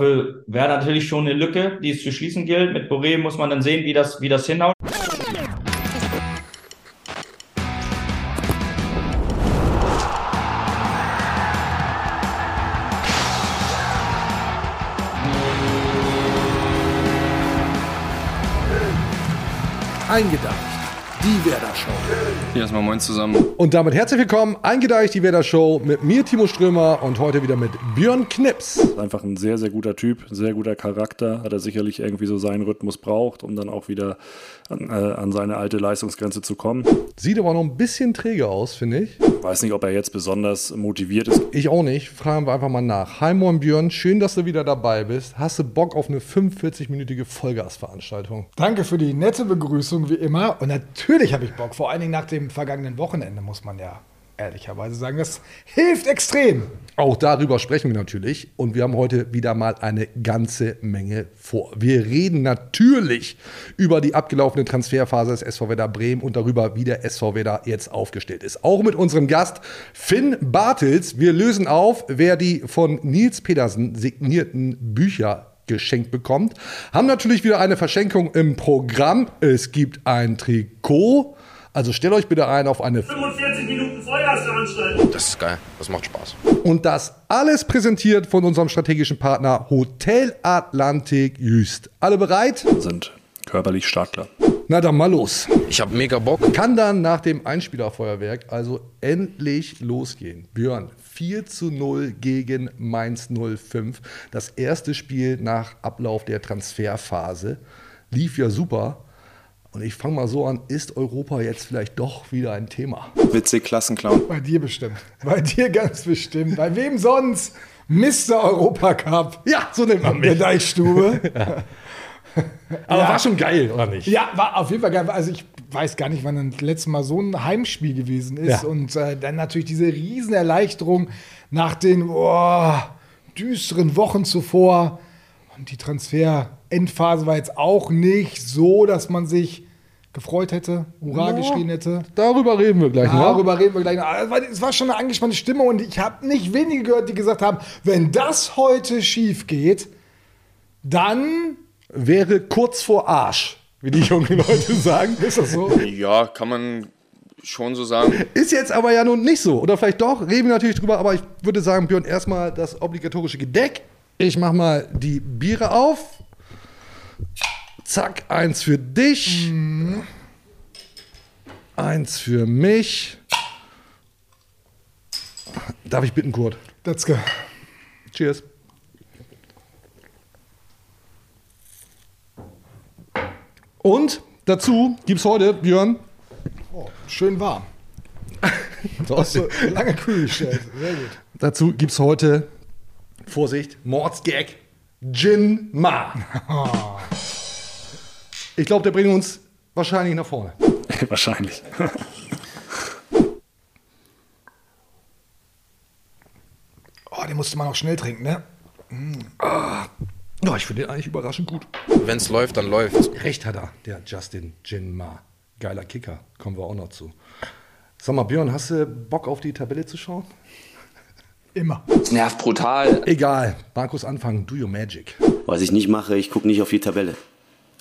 Wäre natürlich schon eine Lücke, die es zu schließen gilt. Mit Boré muss man dann sehen, wie das, wie das hinhaut. Eingedacht. Hier erstmal moin zusammen. Und damit herzlich willkommen, eingedeicht die Werder Show mit mir, Timo Strömer und heute wieder mit Björn Knips. Einfach ein sehr, sehr guter Typ, sehr guter Charakter. Hat er sicherlich irgendwie so seinen Rhythmus braucht, um dann auch wieder an, äh, an seine alte Leistungsgrenze zu kommen. Sieht aber noch ein bisschen träge aus, finde ich. Weiß nicht, ob er jetzt besonders motiviert ist. Ich auch nicht. Fragen wir einfach mal nach. Hi Moin Björn, schön, dass du wieder dabei bist. Hast du Bock auf eine 45-minütige Vollgasveranstaltung? Danke für die nette Begrüßung, wie immer. Und natürlich habe ich Bock. Vor allen Dingen nach dem vergangenen Wochenende, muss man ja ehrlicherweise sagen. Das hilft extrem. Auch darüber sprechen wir natürlich. Und wir haben heute wieder mal eine ganze Menge vor. Wir reden natürlich über die abgelaufene Transferphase des SV Werder Bremen und darüber, wie der SV Werder jetzt aufgestellt ist. Auch mit unserem Gast Finn Bartels. Wir lösen auf, wer die von Nils Pedersen signierten Bücher geschenkt bekommt. Haben natürlich wieder eine Verschenkung im Programm. Es gibt ein Trikot. Also stellt euch bitte ein auf eine 45 Minuten Vollgasveranstaltung. Das ist geil. Das macht Spaß. Und das alles präsentiert von unserem strategischen Partner Hotel Atlantik Jüst. Alle bereit? Sind körperlich startklar. Na dann mal los. Ich habe mega Bock. Kann dann nach dem Einspielerfeuerwerk also endlich losgehen. Björn, 4 zu 0 gegen Mainz 05. Das erste Spiel nach Ablauf der Transferphase. Lief ja super. Und ich fange mal so an, ist Europa jetzt vielleicht doch wieder ein Thema? Witzig, Klassenclown. Bei dir bestimmt. Bei dir ganz bestimmt. Bei wem sonst? Mr. Europacup. Ja, so nennt man Der mich. Deichstube. Aber Ja. war schon geil, oder nicht? Ja, war auf jeden Fall geil. Also ich weiß gar nicht, wann das letzte Mal so ein Heimspiel gewesen ist. Ja. Und äh, dann natürlich diese Riesenerleichterung nach den oh, düsteren Wochen zuvor. Und die Transfer-Endphase war jetzt auch nicht so, dass man sich gefreut hätte, Hurra Ja. geschrien hätte. Darüber reden wir gleich noch. Darüber reden wir gleich noch. Es war, es war schon eine angespannte Stimmung und ich habe nicht wenige gehört, die gesagt haben, wenn das heute schief geht, dann Wäre kurz vor Arsch, wie die jungen Leute sagen. ist das so. Ja, kann man schon so sagen. Ist jetzt aber ja nun nicht so. Oder vielleicht doch, reden wir natürlich drüber, aber ich würde sagen, Björn, erstmal das obligatorische Gedeck. Ich mach mal die Biere auf. Zack, eins für dich. Eins für mich. Darf ich bitten, Kurt? Datzke. Cheers. Und dazu gibt's heute, Björn, Oh, schön warm. Hast So, lange kühl gestellt. Sehr gut. Dazu gibt es heute, Vorsicht, Mordsgag, Gin Ma. Ich glaube, der bringt uns wahrscheinlich nach vorne. Wahrscheinlich. Oh, den musste man auch schnell trinken, ne? Ja, ich finde den eigentlich überraschend gut. Wenn es läuft, dann läuft. Recht hat er, der Justin Gin Ma. Geiler Kicker, kommen wir auch noch zu. Sag mal, Björn, hast du Bock auf die Tabelle zu schauen? Immer. Es nervt brutal. Egal, Markus anfangen, do your magic. Was ich nicht mache, ich gucke nicht auf die Tabelle.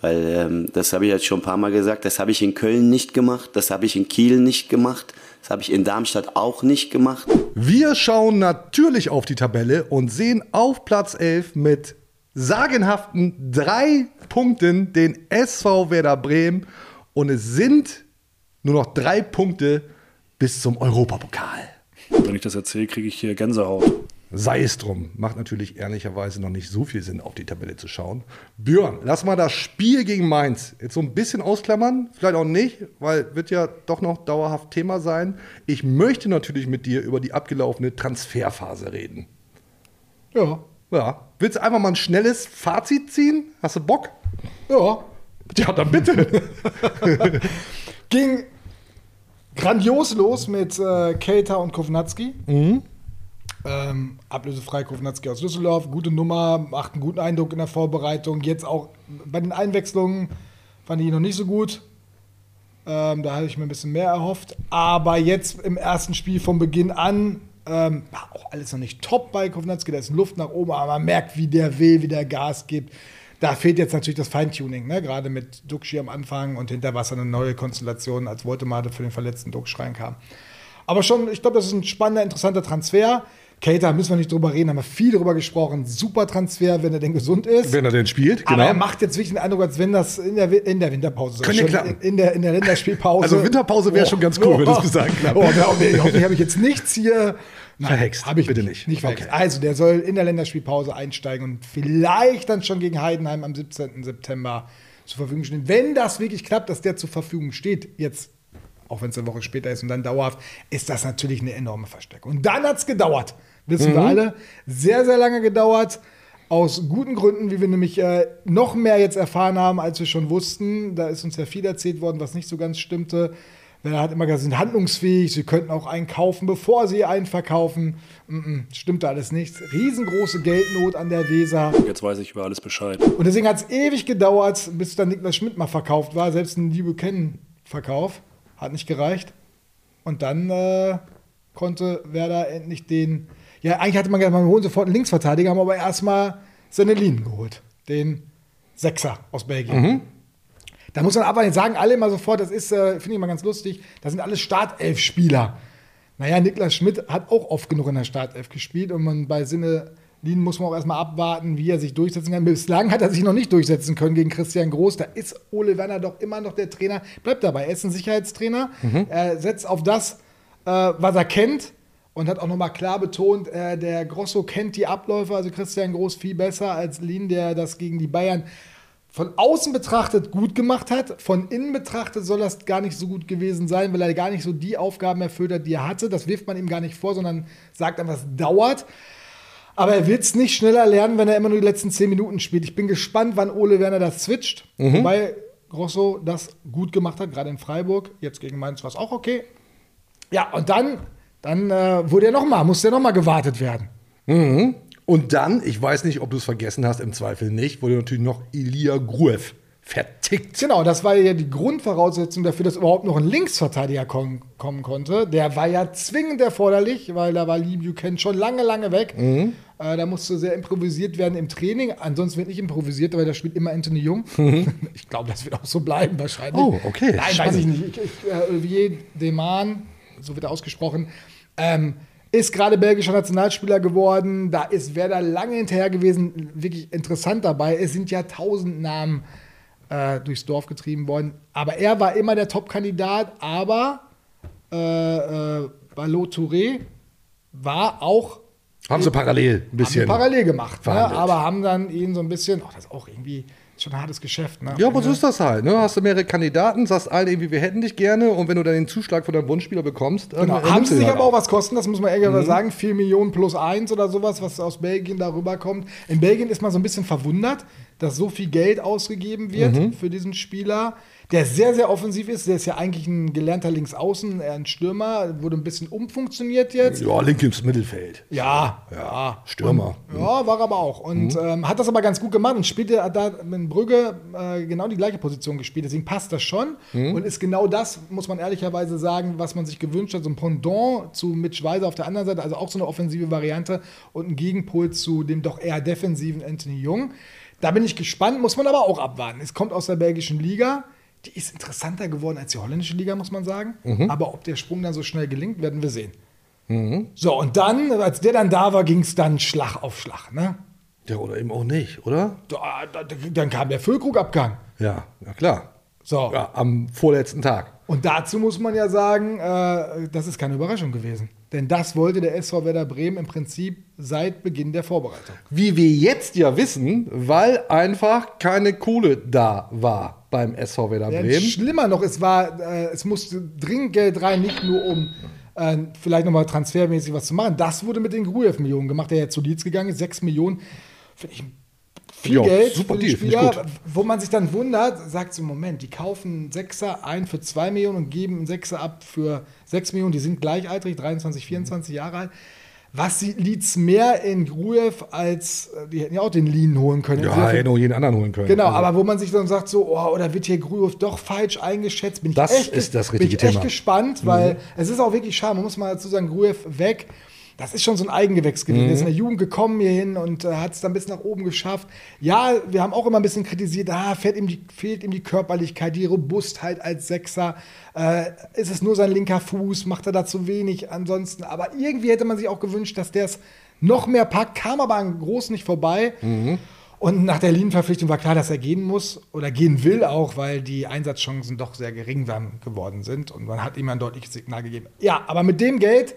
Weil ähm, das habe ich jetzt schon ein paar Mal gesagt, das habe ich in Köln nicht gemacht, das habe ich in Kiel nicht gemacht, das habe ich in Darmstadt auch nicht gemacht. Wir schauen natürlich auf die Tabelle und sehen auf Platz 11 mit sagenhaften drei Punkten den SV Werder Bremen. Und es sind nur noch drei Punkte bis zum Europapokal. Wenn ich das erzähle, kriege ich hier Gänsehaut. Sei es drum. Macht natürlich ehrlicherweise noch nicht so viel Sinn, auf die Tabelle zu schauen. Björn, lass mal das Spiel gegen Mainz jetzt so ein bisschen ausklammern. Vielleicht auch nicht, weil wird ja doch noch dauerhaft Thema sein. Ich möchte natürlich mit dir über die abgelaufene Transferphase reden. Ja. Ja. Willst du einfach mal ein schnelles Fazit ziehen? Hast du Bock? Ja. Ja, dann bitte. Ging grandios los mit äh, Keita und Kovnatski. Ähm, ablösefrei Kovnatski aus Düsseldorf, gute Nummer, macht einen guten Eindruck in der Vorbereitung. Jetzt auch bei den Einwechslungen fand ich ihn noch nicht so gut. Ähm, da hatte ich mir ein bisschen mehr erhofft. Aber jetzt im ersten Spiel von Beginn an Ähm, war auch alles noch nicht top bei Kovnatski, da ist Luft nach oben, aber man merkt, wie der will, wie der Gas gibt. Da fehlt jetzt natürlich das Feintuning, ne? gerade mit Duxi am Anfang und hinter Wasser eine neue Konstellation, als Woltemade für den verletzten Dux reinkam. Aber schon, ich glaube, das ist ein spannender, interessanter Transfer. Cater müssen wir nicht drüber reden, haben wir viel drüber gesprochen. Super Transfer, wenn er denn gesund ist. Wenn er denn spielt, Aber er genau. macht jetzt wirklich den Eindruck, als wenn das in der, in der Winterpause Könnte klappen. In, der, in der Länderspielpause. Also Winterpause wäre schon ganz cool, wenn das dahin klappt. Oh, oh, hoffentlich habe ich jetzt nichts hier Verhext. Habe ich Bitte nicht. nicht. nicht. Okay. Also, der soll in der Länderspielpause einsteigen und vielleicht dann schon gegen Heidenheim am 17. September zur Verfügung stehen. Wenn das wirklich klappt, dass der zur Verfügung steht, jetzt, auch wenn es eine Woche später ist und dann dauerhaft, ist das natürlich eine enorme Verstärkung. Und dann hat es gedauert. Wissen Mhm. wir alle. Sehr, sehr lange gedauert. Aus guten Gründen, wie wir nämlich äh, noch mehr jetzt erfahren haben, als wir schon wussten. Da ist uns ja viel erzählt worden, was nicht so ganz stimmte. Wer hat immer gesagt, sie sind handlungsfähig, sie könnten auch einen kaufen, bevor sie einen verkaufen. Mm -mm, stimmte alles nicht. Riesengroße Geldnot an der Weser. Jetzt weiß ich über alles Bescheid. Und deswegen hat es ewig gedauert, bis dann Niklas Schmidt mal verkauft war. Selbst ein Liebe Kennen-Verkauf hat nicht gereicht. Und dann äh, konnte Werder endlich den. Ja, eigentlich hatte man gedacht, man holen sofort einen Linksverteidiger, haben aber erstmal seine Linien geholt. Den Sechser aus Belgien. Da muss man aber jetzt sagen, alle immer sofort, das ist, äh, finde ich mal ganz lustig, das sind alles Startelf-Spieler. Naja, Niklas Schmidt hat auch oft genug in der Startelf gespielt und man bei Sinne Lien muss man auch erstmal abwarten, wie er sich durchsetzen kann. Bislang hat er sich noch nicht durchsetzen können gegen Christian Groß. Da ist Ole Werner doch immer noch der Trainer. Bleibt dabei, er ist ein Sicherheitstrainer. Er setzt auf das, äh, was er kennt und hat auch nochmal klar betont, äh, der Grosso kennt die Abläufe, also Christian Groß viel besser als Lien, der das gegen die Bayern von außen betrachtet gut gemacht hat. Von innen betrachtet soll das gar nicht so gut gewesen sein, weil er gar nicht so die Aufgaben erfüllt hat, die er hatte. Das wirft man ihm gar nicht vor, sondern sagt einfach, es dauert. Aber er wird es nicht schneller lernen, wenn er immer nur die letzten zehn Minuten spielt. Ich bin gespannt, wann Ole Werner das switcht. Wobei Grosso das gut gemacht hat, gerade in Freiburg. Jetzt gegen Mainz war es auch okay. Ja, und dann, dann äh, wurde er nochmal, musste er nochmal gewartet werden. Und dann, ich weiß nicht, ob du es vergessen hast, im Zweifel nicht, wurde natürlich noch Ilia Gruev vertickt. Genau, das war ja die Grundvoraussetzung dafür, dass überhaupt noch ein Linksverteidiger kommen, kommen konnte. Der war ja zwingend erforderlich, weil da war Lee Buchanan schon lange, lange weg. Mhm. Äh, da musste sehr improvisiert werden im Training. Ansonsten wird nicht improvisiert, weil da spielt immer Anthony Jung. ich glaube, das wird auch so bleiben wahrscheinlich. Mhm. Oh, okay, Nein, spannend. weiß ich nicht. Ich, ich, äh, Olivier Deman, so wird er ausgesprochen, ähm, ist gerade belgischer Nationalspieler geworden. Da ist Werder lange hinterher gewesen. Wirklich interessant dabei. Es sind ja tausend Namen äh, durchs Dorf getrieben worden. Aber er war immer der Top-Kandidat. Aber äh, äh, Ballot Touré war auch Haben sie parallel ein haben bisschen. sie parallel gemacht. Ne? Aber haben dann ihn so ein bisschen, ach, das ist auch irgendwie schon ein hartes Geschäft. Ne? Ja, aber so ist das halt. Ne? Hast du mehrere Kandidaten, sagst allen irgendwie, wir hätten dich gerne und wenn du dann den Zuschlag von deinem Wunschspieler bekommst, dann Genau. äh, Haben sie sich den aber halt auch was kosten, das muss man ehrlich sagen. 4 Millionen plus 1 oder sowas, was aus Belgien darüber kommt. In Belgien ist man so ein bisschen verwundert, dass so viel Geld ausgegeben wird für diesen Spieler, der sehr, sehr offensiv ist. Der ist ja eigentlich ein gelernter Linksaußen, eher ein Stürmer, wurde ein bisschen umfunktioniert jetzt. Ja, link ins Mittelfeld. Ja, ja. Stürmer. Und, ja, war aber auch. Und ähm, hat das aber ganz gut gemacht und spielte da in Brügge äh, genau die gleiche Position gespielt. Deswegen passt das schon. Und ist genau das, muss man ehrlicherweise sagen, was man sich gewünscht hat. So ein Pendant zu Mitch Weiser auf der anderen Seite, also auch so eine offensive Variante und ein Gegenpol zu dem doch eher defensiven Anthony Jung. Da bin ich gespannt, muss man aber auch abwarten. Es kommt aus der belgischen Liga. Die ist interessanter geworden als die holländische Liga, muss man sagen. Aber ob der Sprung dann so schnell gelingt, werden wir sehen. So, und dann, als der dann da war, ging es dann Schlag auf Schlag. Ne? Ja, oder eben auch nicht, oder? Da, da, dann kam der Füllkrugabgang. Ja, na klar. So. Ja, am vorletzten Tag. Und dazu muss man ja sagen, äh, das ist keine Überraschung gewesen. Denn das wollte der SV Werder Bremen im Prinzip seit Beginn der Vorbereitung. Wie wir jetzt ja wissen, weil einfach keine Kohle da war beim SV Werder Ja, Bremen. schlimmer noch, es war, äh, es musste dringend Geld rein, nicht nur um äh, vielleicht nochmal transfermäßig was zu machen. Das wurde mit den Grujew-Millionen gemacht, der ja zu Leeds gegangen ist. 6 Millionen, finde ich viel Ja, Geld super für die Spieler. Wo man sich dann wundert, sagt so, Moment, die kaufen einen Sechser ein für 2 Millionen und geben einen Sechser ab für 6 Millionen. Die sind gleichaltrig, 23, 24 Jahre alt. Was sie Leeds mehr in Grujew als, äh, die hätten ja auch den Lean holen können. Ja, Insofern- hätte auch jeden anderen holen können. Genau, Also, aber wo man sich dann sagt, so, oh, oder wird hier Grujew doch falsch eingeschätzt? Bin ich Das echt, ist das bin richtige ich echt Thema. Mhm. gespannt, weil es ist auch wirklich schade. Man muss mal dazu sagen, Grujew weg. Das ist schon so ein Eigengewächs gewesen. Er ist in der Jugend gekommen hierhin und äh, hat es dann bis nach oben geschafft. Ja, wir haben auch immer ein bisschen kritisiert, ah, fehlt ihm die, fehlt ihm die Körperlichkeit, die Robustheit als Sechser. Äh, ist es nur sein linker Fuß? Macht er da zu wenig ansonsten? Aber irgendwie hätte man sich auch gewünscht, dass der es noch mehr packt, kam aber an Groß nicht vorbei. Und nach der Linienverpflichtung war klar, dass er gehen muss oder gehen will auch, weil die Einsatzchancen doch sehr gering waren- geworden sind. Und man hat ihm ein deutliches Signal gegeben. Ja, aber mit dem Geld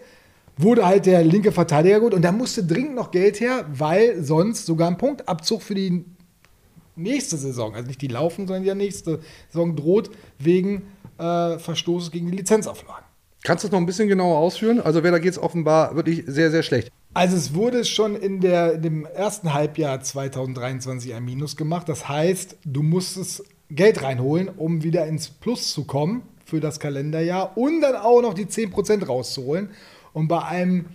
wurde halt der linke Verteidiger gut und da musste dringend noch Geld her, weil sonst sogar ein Punktabzug für die nächste Saison, also nicht die laufen, sondern die nächste Saison droht wegen äh, Verstoßes gegen die Lizenzauflagen. Kannst du das noch ein bisschen genauer ausführen? Also, wer da geht es offenbar wirklich sehr, sehr schlecht. Also es wurde schon in, der, in dem ersten Halbjahr 2023 ein Minus gemacht. Das heißt, du musstest Geld reinholen, um wieder ins Plus zu kommen für das Kalenderjahr und dann auch noch die 10% rauszuholen. Und bei einem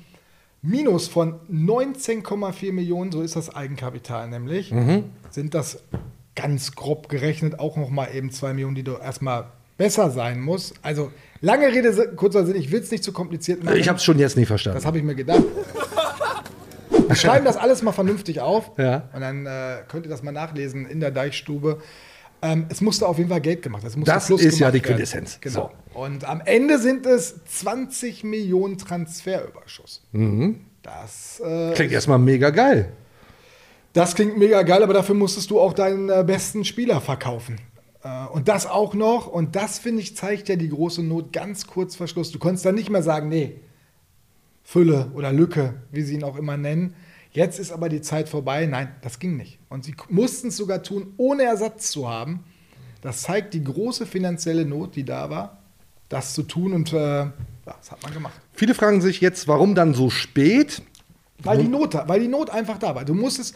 Minus von 19,4 Millionen, so ist das Eigenkapital nämlich, sind das ganz grob gerechnet auch noch mal eben 2 Millionen, die du erstmal besser sein muss. Also lange Rede, kurzer Sinn, ich will es nicht zu kompliziert machen. Ich habe es schon jetzt nicht verstanden. Das habe ich mir gedacht. Wir schreiben das alles mal vernünftig auf. Ja. Und dann äh, könnt ihr das mal nachlesen in der Deichstube. Ähm, es musste auf jeden Fall Geld gemacht werden. Das Plus ist ja die. Quintessenz. Genau. Und am Ende sind es 20 Millionen Transferüberschuss. Das, äh, Klingt erstmal mega geil. das klingt mega geil, aber dafür musstest du auch deinen äh, besten Spieler verkaufen. Äh, und das auch noch. Und das, finde ich, zeigt ja die große Not ganz kurz vor Schluss. Du konntest dann nicht mehr sagen, nee, Fülle oder Lücke, wie sie ihn auch immer nennen. Jetzt ist aber die Zeit vorbei. Nein, das ging nicht. Und sie mussten es sogar tun, ohne Ersatz zu haben. Das zeigt die große finanzielle Not, die da war, das zu tun. Und äh, ja, das hat man gemacht. Viele fragen sich jetzt, warum dann so spät? Weil die Not, weil die Not einfach da war. Du musstest,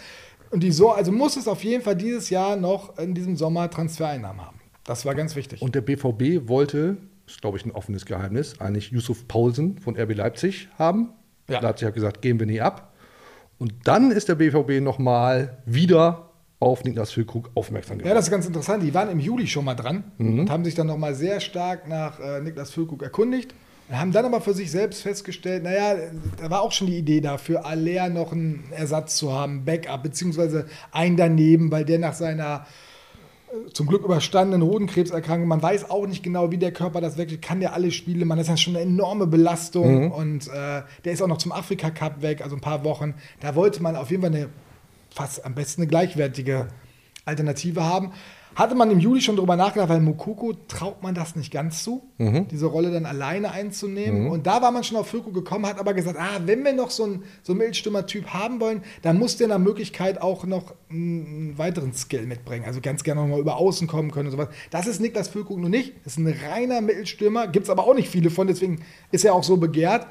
und die so, also musstest auf jeden Fall dieses Jahr noch in diesem Sommer Transfereinnahmen haben. Das war ganz wichtig. Und der BVB wollte, ist glaube ich ein offenes Geheimnis, eigentlich Yusuf Paulsen von RB Leipzig haben. Ja. Leipzig hat gesagt, gehen wir nie ab. Und dann ist der BVB nochmal wieder auf Niklas Füllkrug aufmerksam Ja, geworden. das ist ganz interessant. Die waren im Juli schon mal dran Mhm. und haben sich dann nochmal sehr stark nach äh, Niklas Füllkrug erkundigt und haben dann aber für sich selbst festgestellt, naja, da war auch schon die Idee da, für Aller noch einen Ersatz zu haben, Backup, beziehungsweise einen daneben, weil der nach seiner zum Glück überstandenen Hodenkrebserkrankung, man weiß auch nicht genau, wie der Körper das weggeht, kann der alle Spiele, man ist ja schon eine enorme Belastung Mhm. und äh, der ist auch noch zum Afrika-Cup weg, also ein paar Wochen. Da wollte man auf jeden Fall eine fast am besten eine gleichwertige Alternative haben. Hatte man im Juli schon drüber nachgedacht, weil Mokoko traut man das nicht ganz zu, diese Rolle dann alleine einzunehmen. Und da war man schon auf Füllkrug gekommen, hat aber gesagt, ah, wenn wir noch so einen, so einen Mittelstürmer-Typ haben wollen, dann muss der nach Möglichkeit auch noch einen weiteren Skill mitbringen. Also ganz gerne nochmal über Außen kommen können und sowas. Das ist Niklas Füllkrug nur nicht. Das ist ein reiner Mittelstürmer, gibt es aber auch nicht viele von, deswegen ist er auch so begehrt.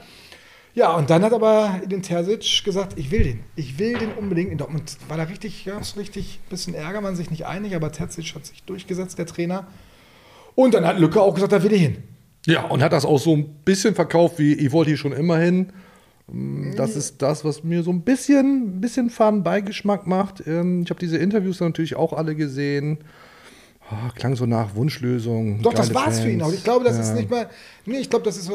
Ja, und dann hat aber den Terzic gesagt, ich will den. Ich will den unbedingt. In Dortmund war da richtig, ja, richtig bisschen Ärger, man sich nicht einig, aber Terzic hat sich durchgesetzt, der Trainer. Und dann hat Lücke auch gesagt, da will ich hin. Ja, und hat das auch so ein bisschen verkauft, wie ich wollte hier schon immer hin. Das ist das, was mir so ein bisschen, ein bisschen faden Beigeschmack macht. Ähm, Ich habe diese Interviews natürlich auch alle gesehen. Ah, klang so nach Wunschlösung. Doch, das war's für ihn Fans. auch. Ich glaube, das Ja. ist nicht mal. Nee, ich glaube, das ist.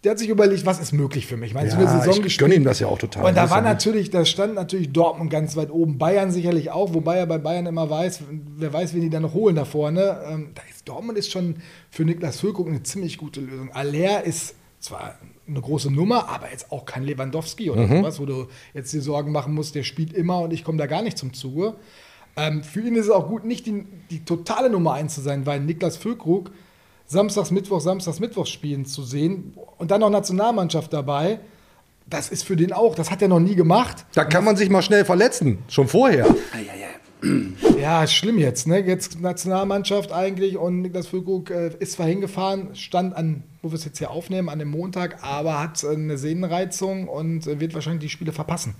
So, Der hat sich überlegt, was ist möglich für mich. Ich meine, so Ja, eine Saison ich gespielt. gönne ihm das ja auch total. Und da war natürlich, da stand natürlich Dortmund ganz weit oben. Bayern sicherlich auch, wobei er bei Bayern immer weiß, wer weiß, wen die da noch holen da vorne. Ähm, da ist, Dortmund ist schon für Niklas Füllkrug eine ziemlich gute Lösung. Aller ist zwar eine große Nummer, aber jetzt auch kein Lewandowski oder Mhm. sowas, wo du jetzt dir Sorgen machen musst, der spielt immer und ich komme da gar nicht zum Zuge. Ähm, für ihn ist es auch gut, nicht die, die totale Nummer eins zu sein, weil Niklas Füllkrug Samstags, Mittwoch, Samstags, Mittwoch spielen zu sehen und dann noch Nationalmannschaft dabei, das ist für den auch, das hat er noch nie gemacht. Da kann man sich mal schnell verletzen, schon vorher. Ja, ist schlimm jetzt, ne? Jetzt Nationalmannschaft eigentlich und Niklas Füllkrug äh, ist zwar hingefahren, stand an, wo wir es jetzt hier aufnehmen, an dem Montag, aber hat äh, eine Sehnenreizung und äh, wird wahrscheinlich die Spiele verpassen.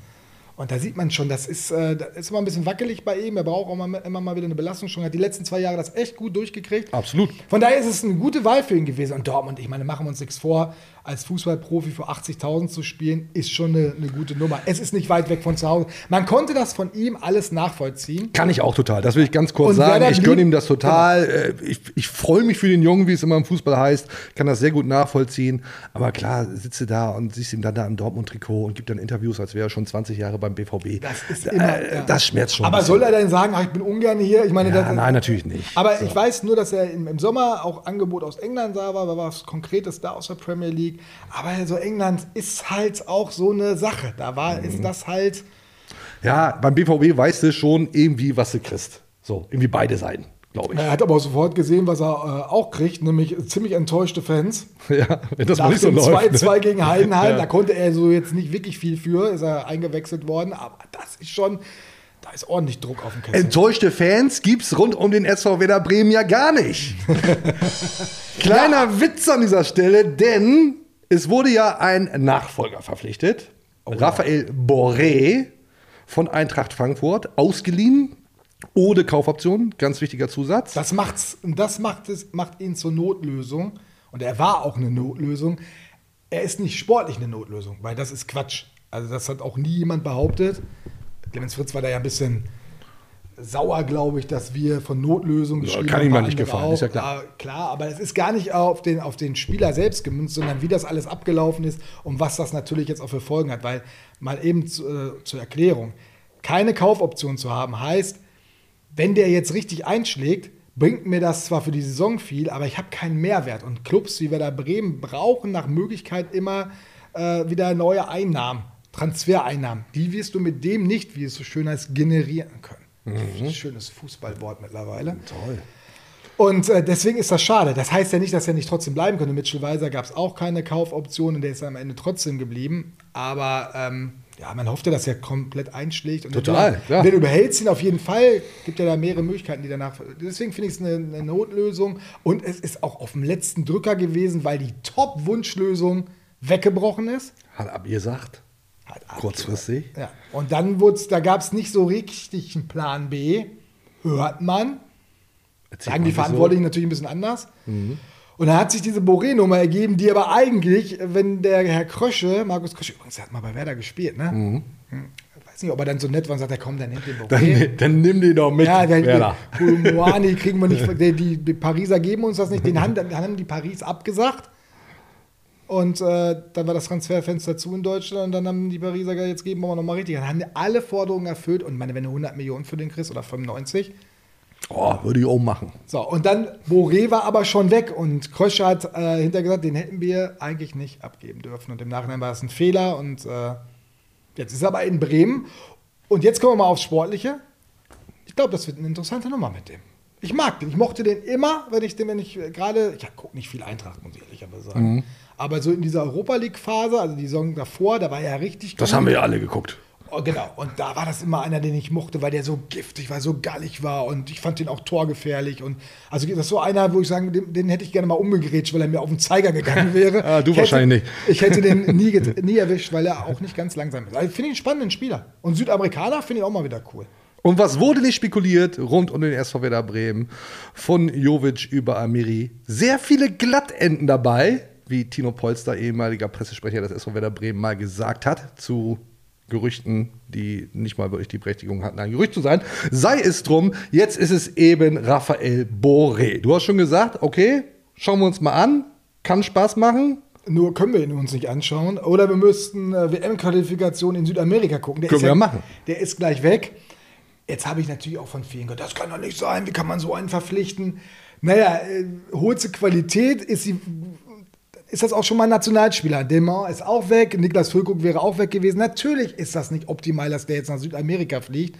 Und da sieht man schon, das ist, äh, das ist immer ein bisschen wackelig bei ihm. Er braucht auch mal, immer mal wieder eine Belastung. Schon hat die letzten zwei Jahre das echt gut durchgekriegt. Absolut. Von daher ist es eine gute Wahl für ihn gewesen. Und Dortmund, ich meine, machen wir uns nichts vor, als Fußballprofi für 80.000 zu spielen, ist schon eine, eine gute Nummer. Es ist nicht weit weg von zu Hause. Man konnte das von ihm alles nachvollziehen. Kann ich auch total. Das will ich ganz kurz Und sagen. Ich gönne ihm das total. Äh, Ich, ich freue mich für den Jungen, wie es immer im Fußball heißt. Kann das sehr gut nachvollziehen. Aber klar, sitze da und siehst ihn dann da im Dortmund-Trikot und gibt dann Interviews, als wäre er schon 20 Jahre beim BVB. Das ist Äh, immer. ja. Das schmerzt schon. Aber soll er denn sagen, ach, ich bin ungern hier? Ich meine, Ja, das, nein, natürlich nicht. Aber ich weiß nur, dass er im, Sommer auch Angebot aus England sah, war, war was Konkretes da aus der Premier League. Aber so England ist halt auch so eine Sache. Da war, Mhm. ist das halt. Ja, beim BVB weißt du schon irgendwie, was du kriegst. So, irgendwie beide Seiten, glaube ich. Er hat aber auch sofort gesehen, was er äh, auch kriegt, nämlich ziemlich enttäuschte Fans. Ja, wenn das mal Nach nicht so läuft. 2-2 ne? gegen Heidenheim, Ja. da konnte er so jetzt nicht wirklich viel für, ist er eingewechselt worden. Aber das ist schon, da ist ordentlich Druck auf dem Kessel. Enttäuschte Fans gibt's rund um den SV Werder Bremen ja gar nicht. Kleiner Witz an dieser Stelle, denn es wurde ja ein Nachfolger verpflichtet. Raphael Boré von Eintracht Frankfurt, ausgeliehen, ohne Kaufoption, ganz wichtiger Zusatz. Das macht's, das macht es, macht ihn zur Notlösung. Und er war auch eine Notlösung. Er ist nicht sportlich eine Notlösung, weil das ist Quatsch. Also das hat auch nie jemand behauptet. Clemens Fritz war da ja ein bisschen sauer, glaube ich, dass wir von Notlösung geschrieben kann ihm haben, mal nicht andere gefallen, ist ja klar. Ja, klar, aber es ist gar nicht auf den, auf den Spieler selbst gemünzt, sondern wie das alles abgelaufen ist und was das natürlich jetzt auch für Folgen hat. Weil mal eben zu, äh, zur Erklärung, keine Kaufoption zu haben, heißt, wenn der jetzt richtig einschlägt, bringt mir das zwar für die Saison viel, aber ich habe keinen Mehrwert. Und Clubs wie Werder Bremen brauchen nach Möglichkeit immer äh, wieder neue Einnahmen, Transfereinnahmen. Die wirst du mit dem nicht, wie es so schön heißt, generieren können. Schönes Fußballwort mittlerweile. Toll. Und äh, deswegen ist das schade. Das heißt ja nicht, dass er nicht trotzdem bleiben könnte. Mitchell Weiser gab es auch keine Kaufoption und der ist am Ende trotzdem geblieben. Aber ähm, ja, man hoffte, dass er komplett einschlägt. Und Total, wenn du, klar. Wenn du überhältst ihn auf jeden Fall, gibt ja da mehrere Möglichkeiten, die danach. Deswegen finde ich es eine, eine Notlösung. Und es ist auch auf dem letzten Drücker gewesen, weil die Top-Wunschlösung weggebrochen ist. Hat abgesagt. Hat Kurzfristig. ja. Und dann wurde da gab es nicht so richtig einen Plan B. Hört man. Erzähl Sagen die? Verantwortlichen natürlich ein bisschen anders. Und dann hat sich diese Boré-Nummer ergeben, die aber eigentlich, wenn der Herr Krösche, Markus Krösche, übrigens, der hat mal bei Werder gespielt, ne? Hm. Ich weiß nicht, ob er dann so nett war und sagt, ja, komm, dann nimmt den Dann, Boré. dann nimm den doch mit, Ja, der, Werder. der Moani kriegen wir nicht, die, die, die Pariser geben uns das nicht, den haben, dann haben die Paris abgesagt. Und äh, dann war das Transferfenster zu in Deutschland und dann haben die Pariser gesagt, jetzt geben wir nochmal richtig. Dann haben alle Forderungen erfüllt und meine, wenn du 100 Millionen für den kriegst oder 95, Oh, würde ich auch machen. so, und dann Boré war aber schon weg und Krösche hat äh, hinterher gesagt, den hätten wir eigentlich nicht abgeben dürfen. Und im Nachhinein war es ein Fehler und äh, jetzt ist er aber in Bremen. Und jetzt kommen wir mal aufs Sportliche. Ich glaube, das wird eine interessante Nummer mit dem. Ich mag den. Ich mochte den immer, wenn ich den, wenn ich äh, gerade, ich gucke nicht viel Eintracht, muss ich ehrlicherweise sagen. Mhm. Aber so in dieser Europa League-Phase, also die Saison davor, da war er richtig Das gut. haben wir ja alle geguckt. Oh, genau, und da war das immer einer, den ich mochte, weil der so giftig war, so gallig war und ich fand den auch torgefährlich. Und also das ist so einer, wo ich sagen, den, den hätte ich gerne mal umgegrätscht, weil er mir auf den Zeiger gegangen wäre. Ah, du ich wahrscheinlich hätte, nicht. Ich hätte den nie, nie erwischt, weil er auch nicht ganz langsam ist. Also ich finde ihn einen spannenden Spieler. Und Südamerikaner finde ich auch mal wieder cool. Und was wurde nicht spekuliert rund um den SV Werder Bremen? Von Jovic über Amiri. Sehr viele Glattenden dabei, wie Tino Polster, ehemaliger Pressesprecher des SV Werder Bremen, mal gesagt hat, zu Gerüchten, die nicht mal wirklich die Berechtigung hatten, ein Gerücht zu sein. Sei es drum, jetzt ist es eben Raphael Boré. Du hast schon gesagt, okay, schauen wir uns mal an. Kann Spaß machen. Nur können wir ihn uns nicht anschauen. Oder wir müssten äh, WM-Qualifikation in Südamerika gucken. Der Können ist wir ja machen. Der ist gleich weg. Jetzt habe ich natürlich auch von vielen gehört, das kann doch nicht sein, wie kann man so einen verpflichten? Naja, äh, holst du Qualität, ist, sie, ist das auch schon mal ein Nationalspieler. Demar ist auch weg, Niklas Füllkrug wäre auch weg gewesen. Natürlich ist das nicht optimal, dass der jetzt nach Südamerika fliegt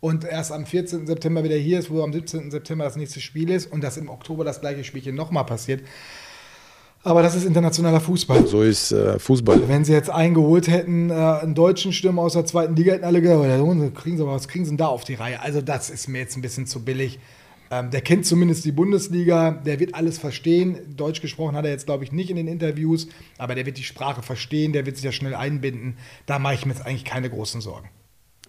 und erst am 14. September wieder hier ist, wo am 17. September das nächste Spiel ist und dass im Oktober das gleiche Spielchen nochmal passiert. Aber das ist internationaler Fußball. So ist äh, Fußball. Wenn sie jetzt eingeholt hätten, äh, einen deutschen Stürmer aus der zweiten Liga, hätten alle gesagt, oh, kriegen sie aber, was kriegen sie denn da auf die Reihe? Also das ist mir jetzt ein bisschen zu billig. Ähm, der kennt zumindest die Bundesliga, der wird alles verstehen. Deutsch gesprochen hat er jetzt, glaube ich, nicht in den Interviews, aber der wird die Sprache verstehen, der wird sich ja schnell einbinden. Da mache ich mir jetzt eigentlich keine großen Sorgen.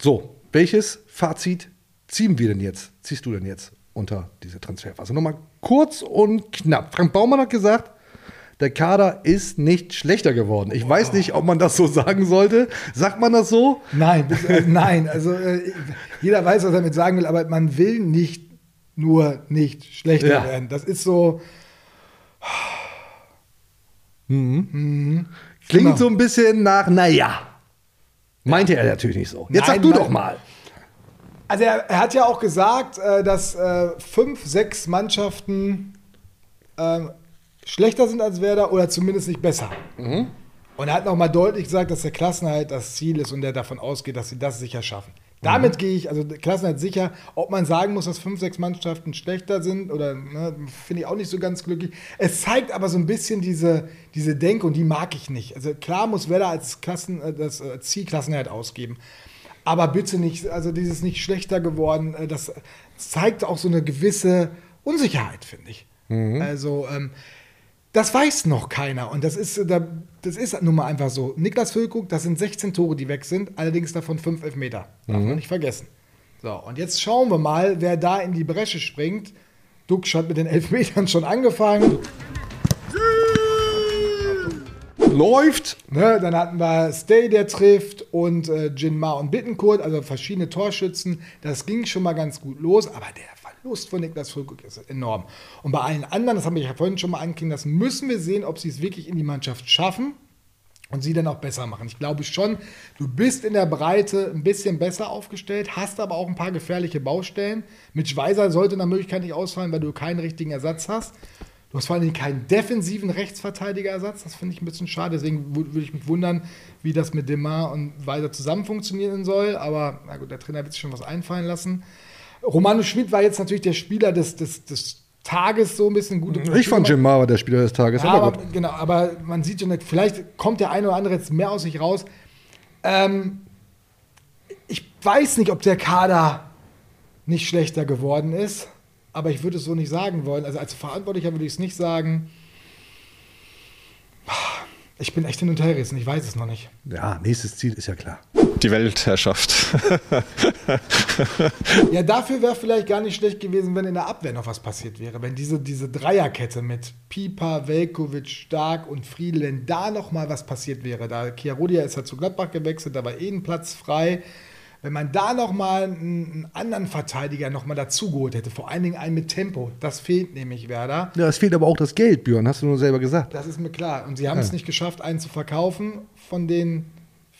So, welches Fazit ziehen wir denn jetzt, ziehst du denn jetzt unter diese Transferphase? Nochmal kurz und knapp. Frank Baumann hat gesagt, der Kader ist nicht schlechter geworden. Ich weiß nicht, ob man das so sagen sollte. Sagt man das so? Nein, äh, nein. Also äh, jeder weiß, was er damit sagen will, aber man will nicht nur nicht schlechter Ja. werden. Das ist so. Klingt Genau. so ein bisschen nach, naja. Meinte er natürlich nicht so. Jetzt sag Nein, du mein- doch mal. Also er, er hat ja auch gesagt, äh, dass äh, fünf, sechs Mannschaften ähm, schlechter sind als Werder oder zumindest nicht besser. Und er hat nochmal deutlich gesagt, dass der Klassenhalt das Ziel ist und er davon ausgeht, dass sie das sicher schaffen. Damit gehe ich, also der Klassenhalt sicher, ob man sagen muss, dass fünf, sechs Mannschaften schlechter sind oder ne, finde ich auch nicht so ganz glücklich. Es zeigt aber so ein bisschen diese, diese Denke und die mag ich nicht. Also klar muss Werder als Klassen, äh, das äh, Ziel Klassenhalt ausgeben. Aber bitte nicht, also dieses nicht schlechter geworden, äh, das zeigt auch so eine gewisse Unsicherheit, finde ich. Also, ähm, das weiß noch keiner. Und das ist, äh, da- das ist nun mal einfach so. Niklas Füllkrug, das sind 16 Tore, die weg sind, allerdings davon 5 Elfmeter. Darf man nicht vergessen. So, und jetzt schauen wir mal, wer da in die Bresche springt. Duxch hat mit den Elfmetern schon angefangen. Läuft. Ne, dann hatten wir Stay, der trifft und äh, Jinmar und Bittenkurt, also verschiedene Torschützen. Das ging schon mal ganz gut los, aber der Verlust von Niklas Füllkrug ist enorm. Und bei allen anderen, das haben wir ja vorhin schon mal angeklingen, das müssen wir sehen, ob sie es wirklich in die Mannschaft schaffen und sie dann auch besser machen. Ich glaube schon, du bist in der Breite ein bisschen besser aufgestellt, hast aber auch ein paar gefährliche Baustellen. Mit Schweizer sollte nach Möglichkeit nicht ausfallen, weil du keinen richtigen Ersatz hast. Du hast vor allem keinen defensiven Rechtsverteidigerersatz. Das finde ich ein bisschen schade. Deswegen wü- würde ich mich wundern, wie das mit Demar und Weiser zusammen funktionieren soll. Aber na gut, der Trainer wird sich schon was einfallen lassen. Romano Schmidt war jetzt natürlich der Spieler des, des, des Tages, so ein bisschen gute Ich fand Jim Mara der Spieler des Tages. ja, aber aber, gut. genau, aber man sieht schon, vielleicht kommt der eine oder andere jetzt mehr aus sich raus. Ähm, ich weiß nicht, ob der Kader nicht schlechter geworden ist, aber ich würde es so nicht sagen wollen. Also als Verantwortlicher würde ich es nicht sagen. Ich bin echt hin und her gerissen, ich weiß es noch nicht. Ja, nächstes Ziel ist ja klar. Die Weltherrschaft. Ja, dafür wäre vielleicht gar nicht schlecht gewesen, wenn in der Abwehr noch was passiert wäre. Wenn diese, diese Dreierkette mit Pieper, Velkovic, Stark und Friedel, wenn da noch mal was passiert wäre. Da Chiarodia ist ja zu Gladbach gewechselt, da war eh ein Platz frei. Wenn man da noch mal einen, einen anderen Verteidiger noch mal dazugeholt hätte, vor allen Dingen einen mit Tempo, das fehlt nämlich Werder. Ja, es fehlt aber auch das Geld, Björn, hast du nur selber gesagt. Das ist mir klar. Und sie haben es Ja. nicht geschafft, einen zu verkaufen von den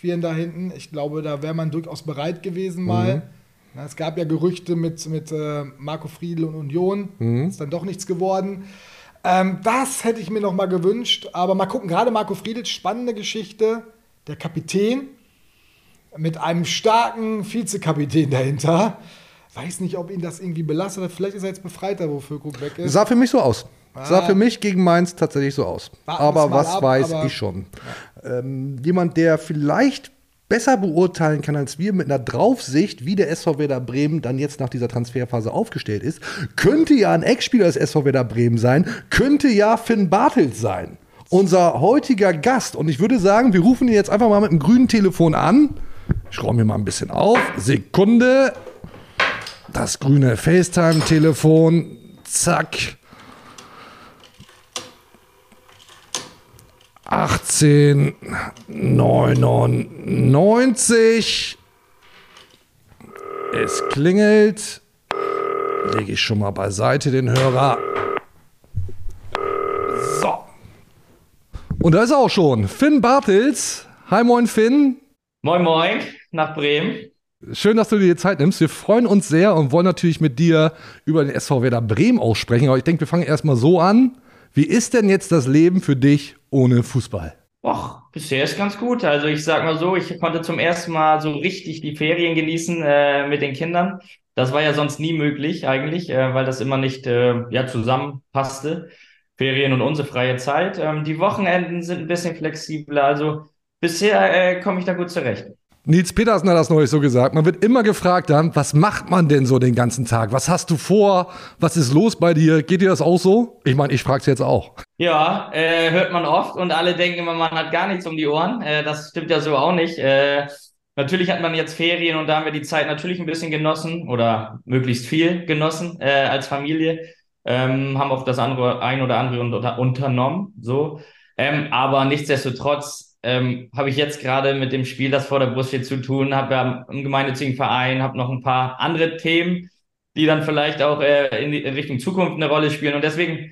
Vieren da hinten. Ich glaube, da wäre man durchaus bereit gewesen mal. Na, es gab ja Gerüchte mit, mit äh, Marco Friedl und Union. Ist dann doch nichts geworden. Ähm, das hätte ich mir noch mal gewünscht. Aber mal gucken, gerade Marco Friedl, spannende Geschichte. Der Kapitän mit einem starken Vizekapitän dahinter. Weiß nicht, ob ihn das irgendwie belastet hat. Vielleicht ist er jetzt befreiter, wo Füllkrug weg ist. Sah für mich so aus. Sah Ah. für mich gegen Mainz tatsächlich so aus. Warten aber was ab, weiß aber- ich schon. Ähm, jemand, der vielleicht besser beurteilen kann als wir mit einer Draufsicht, wie der SV Werder Bremen dann jetzt nach dieser Transferphase aufgestellt ist, könnte ja ein Ex-Spieler des SV Werder Bremen sein, könnte ja Finn Bartels sein. Unser heutiger Gast. Und ich würde sagen, wir rufen ihn jetzt einfach mal mit dem grünen Telefon an. Ich räume mir mal ein bisschen auf. Sekunde. Das grüne FaceTime-Telefon. Zack. 1899. Es klingelt. Lege ich schon mal beiseite den Hörer. So. Und da ist er auch schon. Finn Bartels. Hi, moin, Finn. Moin, moin, nach Bremen. Schön, dass du dir die Zeit nimmst. Wir freuen uns sehr und wollen natürlich mit dir über den SV Werder Bremen auch sprechen. Aber ich denke, wir fangen erstmal so an. Wie ist denn jetzt das Leben für dich ohne Fußball? Och, bisher ist ganz gut. Also ich sag mal so, ich konnte zum ersten Mal so richtig die Ferien genießen äh, mit den Kindern. Das war ja sonst nie möglich eigentlich, äh, weil das immer nicht äh, ja, zusammenpasste. Ferien und unsere freie Zeit. Ähm, die Wochenenden sind ein bisschen flexibler. Also bisher äh, komme ich da gut zurecht. Nils Petersen hat das neulich so gesagt. Man wird immer gefragt dann, was macht man denn so den ganzen Tag? Was hast du vor? Was ist los bei dir? Geht dir das auch so? Ich meine, ich frage es jetzt auch. Ja, äh, hört man oft und alle denken immer, man hat gar nichts um die Ohren. Äh, das stimmt ja so auch nicht. Äh, natürlich hat man jetzt Ferien und da haben wir die Zeit natürlich ein bisschen genossen oder möglichst viel genossen äh, als Familie. Ähm, haben auch das andere, ein oder andere unter, unternommen, so. Ähm, aber nichtsdestotrotz ähm, habe ich jetzt gerade mit dem Spiel, das vor der Brust steht, zu tun, habe ja einen gemeinnützigen Verein, habe noch ein paar andere Themen, die dann vielleicht auch äh, in, die, in Richtung Zukunft eine Rolle spielen. Und deswegen,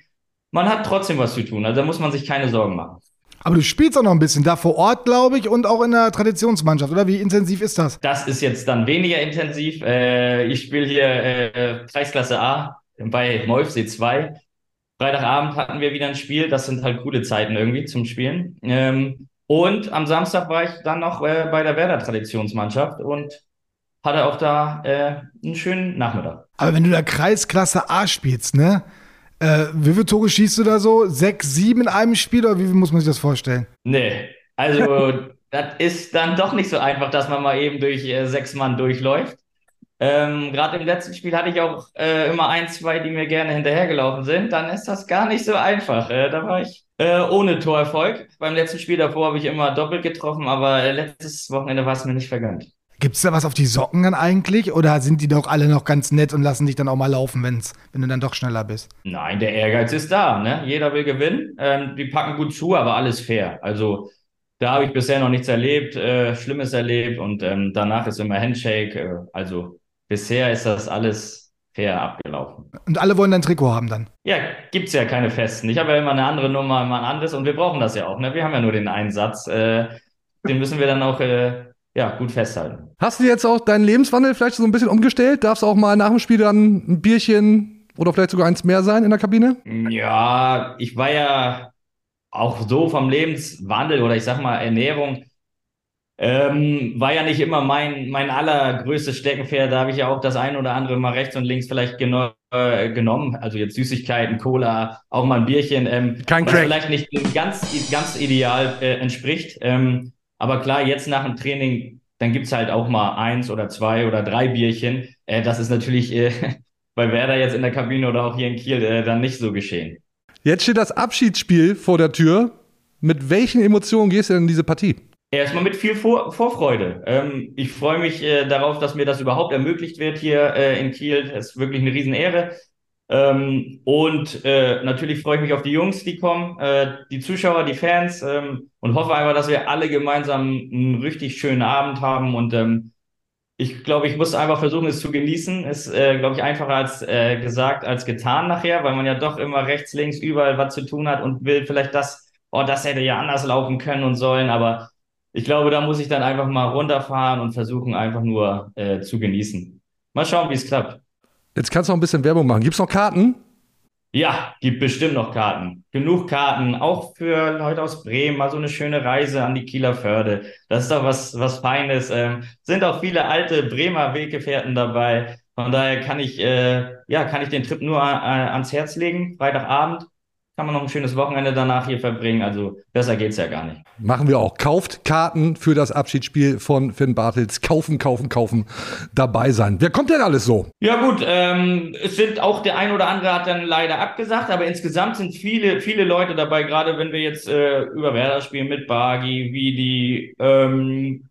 man hat trotzdem was zu tun. Also da muss man sich keine Sorgen machen. Aber du spielst auch noch ein bisschen da vor Ort, glaube ich, und auch in der Traditionsmannschaft, oder? Wie intensiv ist das? Das ist jetzt dann weniger intensiv. Äh, ich spiele hier äh, Kreisklasse A bei Molfsee 2. Freitagabend hatten wir wieder ein Spiel. Das sind halt coole Zeiten irgendwie zum Spielen. Ähm, und am Samstag war ich dann noch äh, bei der Werder Traditionsmannschaft und hatte auch da äh, einen schönen Nachmittag. Aber wenn du da Kreisklasse A spielst, ne? Äh, wie viele Tore schießt du da so? Sechs, sieben in einem Spiel oder wie muss man sich das vorstellen? Nee, also das ist dann doch nicht so einfach, dass man mal eben durch äh, sechs Mann durchläuft. Ähm, Gerade im letzten Spiel hatte ich auch äh, immer ein, zwei, die mir gerne hinterhergelaufen sind. Dann ist das gar nicht so einfach. Äh, da war ich äh, ohne Torerfolg. Beim letzten Spiel davor habe ich immer doppelt getroffen, aber äh, letztes Wochenende war es mir nicht vergönnt. Gibt es da was auf die Socken dann eigentlich? Oder sind die doch alle noch ganz nett und lassen dich dann auch mal laufen, wenn's, wenn du dann doch schneller bist? Nein, der Ehrgeiz ist da. Ne? Jeder will gewinnen. Ähm, die packen gut zu, aber alles fair. Also da habe ich bisher noch nichts erlebt, äh, Schlimmes erlebt und ähm, danach ist immer Handshake. Äh, also bisher ist das alles fair abgelaufen. Und alle wollen dein Trikot haben dann? Ja, gibt's ja keine festen. Ich habe ja immer eine andere Nummer, immer ein anderes und wir brauchen das ja auch. Ne? Wir haben ja nur den einen Satz. Äh, den müssen wir dann auch äh, ja, gut festhalten. Hast du jetzt auch deinen Lebenswandel vielleicht so ein bisschen umgestellt? Darfst auch mal nach dem Spiel dann ein Bierchen oder vielleicht sogar eins mehr sein in der Kabine? Ja, ich war ja auch so vom Lebenswandel oder ich sag mal Ernährung, ähm, war ja nicht immer mein, mein allergrößtes Steckenpferd. Da habe ich ja auch das ein oder andere mal rechts und links vielleicht geno äh, genommen. Also jetzt Süßigkeiten, Cola, auch mal ein Bierchen. Ähm, Kein was Crack. vielleicht nicht ganz, ganz ideal äh, entspricht. Ähm, aber klar, jetzt nach dem Training, dann gibt's halt auch mal eins oder zwei oder drei Bierchen. Äh, das ist natürlich äh, bei Werder jetzt in der Kabine oder auch hier in Kiel äh, dann nicht so geschehen. Jetzt steht das Abschiedsspiel vor der Tür. Mit welchen Emotionen gehst du denn in diese Partie? Erstmal mit viel Vor Vorfreude. Ähm, ich freue mich äh, darauf, dass mir das überhaupt ermöglicht wird hier äh, in Kiel. Das ist wirklich eine Riesenehre. Ähm, und äh, natürlich freue ich mich auf die Jungs, die kommen, äh, die Zuschauer, die Fans ähm, und hoffe einfach, dass wir alle gemeinsam einen richtig schönen Abend haben. Und ähm, ich glaube, ich muss einfach versuchen, es zu genießen. Ist, äh, glaube ich, einfacher als äh, gesagt als getan nachher, weil man ja doch immer rechts, links, überall was zu tun hat und will vielleicht das, oh, das hätte ja anders laufen können und sollen. Aber ich glaube, da muss ich dann einfach mal runterfahren und versuchen, einfach nur äh, zu genießen. Mal schauen, wie es klappt. Jetzt kannst du noch ein bisschen Werbung machen. Gibt es noch Karten? Ja, gibt bestimmt noch Karten. Genug Karten, auch für Leute aus Bremen, mal so eine schöne Reise an die Kieler Förde. Das ist doch was, was Feines. Ähm, sind auch viele alte Bremer Weggefährten dabei. Von daher kann ich, äh, ja, kann ich den Trip nur äh, ans Herz legen. Freitagabend kann man noch ein schönes Wochenende danach hier verbringen. Also besser geht's ja gar nicht. Machen wir auch. Kauft Karten für das Abschiedsspiel von Finn Bartels. Kaufen, kaufen, kaufen. Dabei sein. Wer kommt denn alles so? Ja gut, ähm, es sind auch der ein oder andere hat dann leider abgesagt, aber insgesamt sind viele, viele Leute dabei, gerade wenn wir jetzt äh, über Werder spielen mit Bargi, Vidi, ähm,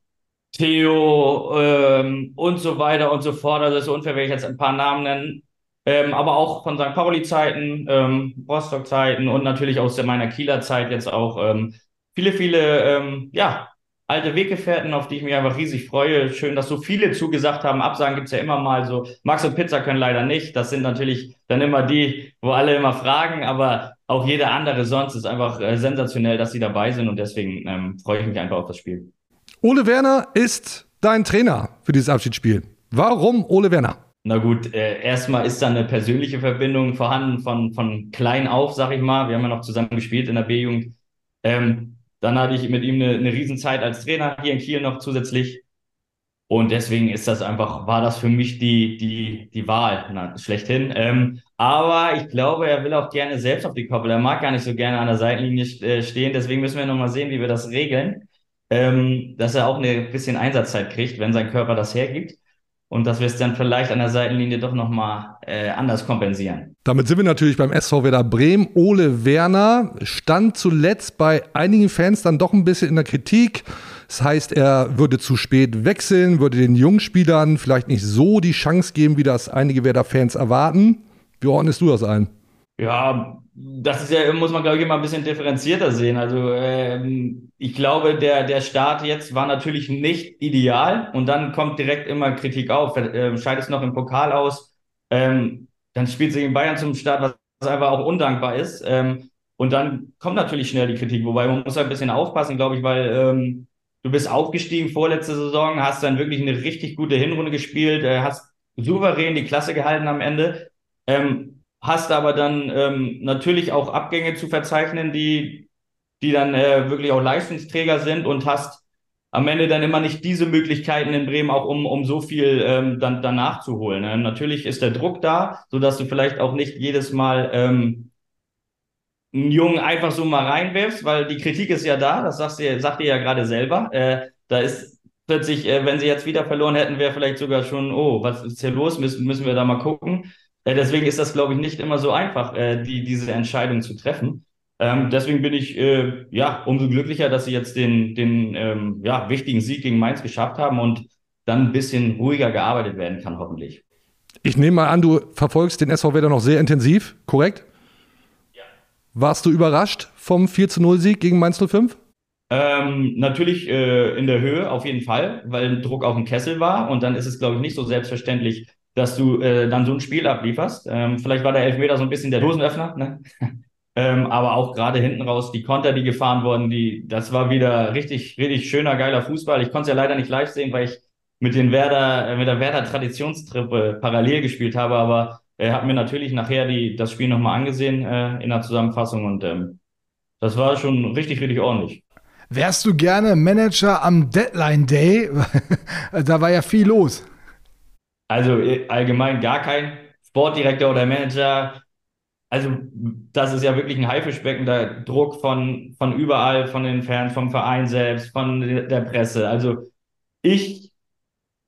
Theo ähm, und so weiter und so fort. Also ist unfair, wenn ich jetzt ein paar Namen nennen. Ähm, aber auch von St. Pauli-Zeiten, ähm, Rostock-Zeiten und natürlich aus der meiner Kieler Zeit jetzt auch ähm, viele, viele, ähm, ja, alte Weggefährten, auf die ich mich einfach riesig freue. Schön, dass so viele zugesagt haben. Absagen gibt's ja immer mal so. Max und Pizza können leider nicht. Das sind natürlich dann immer die, wo alle immer fragen, aber auch jeder andere sonst ist einfach äh, sensationell, dass sie dabei sind und deswegen ähm, freue ich mich einfach auf das Spiel. Ole Werner ist dein Trainer für dieses Abschiedsspiel. Warum Ole Werner? Na gut, äh, erstmal ist da eine persönliche Verbindung vorhanden von, von klein auf, sag ich mal. Wir haben ja noch zusammen gespielt in der B-Jugend. Ähm, dann hatte ich mit ihm eine, eine Riesenzeit als Trainer hier in Kiel noch zusätzlich. Und deswegen ist das einfach, war das für mich die, die, die Wahl, na, schlechthin. Ähm, aber ich glaube, er will auch gerne selbst auf die Koppel. Er mag gar nicht so gerne an der Seitenlinie äh, stehen. Deswegen müssen wir nochmal sehen, wie wir das regeln. Ähm, dass er auch eine bisschen Einsatzzeit kriegt, wenn sein Körper das hergibt und dass wir es dann vielleicht an der Seitenlinie doch nochmal äh, anders kompensieren. Damit sind wir natürlich beim SV Werder Bremen. Ole Werner stand zuletzt bei einigen Fans dann doch ein bisschen in der Kritik. Das heißt, er würde zu spät wechseln, würde den Jungspielern vielleicht nicht so die Chance geben, wie das einige Werder-Fans erwarten. Wie ordnest du das ein? Ja, das ist ja, muss man, glaube ich, immer ein bisschen differenzierter sehen. Also ähm, ich glaube, der, der Start jetzt war natürlich nicht ideal und dann kommt direkt immer Kritik auf. Äh, scheidest noch im Pokal aus, ähm, dann spielt sie in Bayern zum Start, was einfach auch undankbar ist. Ähm, und dann kommt natürlich schnell die Kritik, wobei man muss ein bisschen aufpassen, glaube ich, weil ähm, du bist aufgestiegen vorletzte Saison, hast dann wirklich eine richtig gute Hinrunde gespielt, äh, hast souverän die Klasse gehalten am Ende. Ähm, hast aber dann ähm, natürlich auch Abgänge zu verzeichnen, die, die dann äh, wirklich auch Leistungsträger sind und hast am Ende dann immer nicht diese Möglichkeiten in Bremen auch um, um so viel ähm, dann danach zu holen. Ne? Natürlich ist der Druck da, so dass du vielleicht auch nicht jedes Mal ähm, einen Jungen einfach so mal reinwirfst, weil die Kritik ist ja da, das sagst du, sagt ihr ja gerade selber. Äh, da ist plötzlich, äh, wenn sie jetzt wieder verloren hätten, wäre vielleicht sogar schon, oh, was ist hier los? Müssen, müssen wir da mal gucken. Äh, deswegen ist das, glaube ich, nicht immer so einfach, äh, die, diese Entscheidung zu treffen. Ähm, deswegen bin ich äh, ja umso glücklicher, dass sie jetzt den, den ähm, ja, wichtigen Sieg gegen Mainz geschafft haben und dann ein bisschen ruhiger gearbeitet werden kann, hoffentlich. Ich nehme mal an, du verfolgst den SV Werder noch sehr intensiv, korrekt? Ja. Warst du überrascht vom 4 0 Sieg gegen Mainz 05? Ähm, natürlich äh, in der Höhe auf jeden Fall, weil Druck auf dem Kessel war und dann ist es, glaube ich, nicht so selbstverständlich, dass du äh, dann so ein Spiel ablieferst. Ähm, vielleicht war der Elfmeter so ein bisschen der Dosenöffner, ne? ähm, aber auch gerade hinten raus, die Konter, die gefahren wurden, die, das war wieder richtig, richtig schöner, geiler Fußball. Ich konnte es ja leider nicht live sehen, weil ich mit den Werder, äh, mit der Werder Traditionstrippe parallel gespielt habe, aber er hat mir natürlich nachher die, das Spiel nochmal angesehen äh, in der Zusammenfassung und ähm, das war schon richtig, richtig ordentlich. Wärst du gerne Manager am Deadline Day? da war ja viel los. Also äh, allgemein gar kein Sportdirektor oder Manager. Also das ist ja wirklich ein Haifischbecken, der Druck von, von überall, von den Fans, vom Verein selbst, von der Presse. Also ich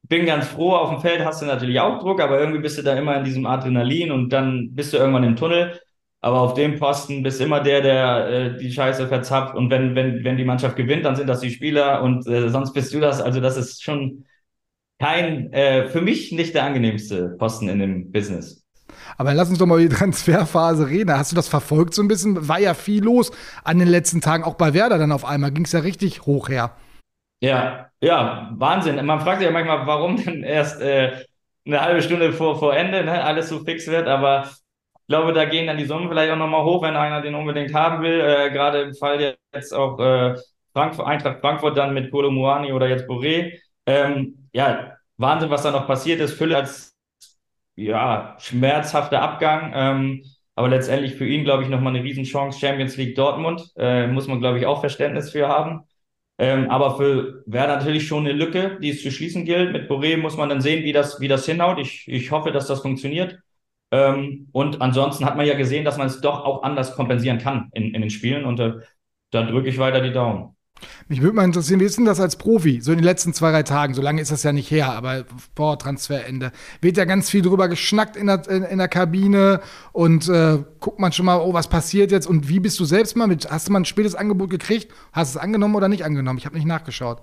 bin ganz froh, auf dem Feld hast du natürlich auch Druck, aber irgendwie bist du da immer in diesem Adrenalin und dann bist du irgendwann im Tunnel. Aber auf dem Posten bist immer der, der äh, die Scheiße verzapft. Und wenn, wenn, wenn die Mannschaft gewinnt, dann sind das die Spieler und äh, sonst bist du das. Also das ist schon kein, äh, für mich nicht der angenehmste Posten in dem Business. Aber lass uns doch mal über die Transferphase reden. Hast du das verfolgt so ein bisschen? War ja viel los an den letzten Tagen, auch bei Werder dann auf einmal. Ging es ja richtig hoch her. Ja, ja, Wahnsinn. Man fragt sich ja manchmal, warum denn erst äh, eine halbe Stunde vor, vor Ende ne, alles so fix wird. Aber ich glaube, da gehen dann die Summen vielleicht auch nochmal hoch, wenn einer den unbedingt haben will. Äh, Gerade im Fall jetzt auch äh, Frankfurt, Eintracht Frankfurt dann mit Kolo Muani oder jetzt Boré. Ähm, ja, Wahnsinn, was da noch passiert ist. Fülle als ja, schmerzhafter Abgang. Ähm, aber letztendlich für ihn, glaube ich, nochmal eine Riesenchance. Champions League Dortmund. Äh, muss man, glaube ich, auch Verständnis für haben. Ähm, aber für Werder natürlich schon eine Lücke, die es zu schließen gilt. Mit Boré muss man dann sehen, wie das, wie das hinhaut. Ich, ich hoffe, dass das funktioniert. Ähm, und ansonsten hat man ja gesehen, dass man es doch auch anders kompensieren kann in, in den Spielen. Und äh, da drücke ich weiter die Daumen. Mich würde mal interessieren, wie ist denn das als Profi, so in den letzten zwei, drei Tagen? So lange ist das ja nicht her, aber vor Transferende. Wird ja ganz viel drüber geschnackt in der, in, in der Kabine und äh, guckt man schon mal, oh, was passiert jetzt und wie bist du selbst mal mit? Hast du mal ein spätes Angebot gekriegt? Hast du es angenommen oder nicht angenommen? Ich habe nicht nachgeschaut.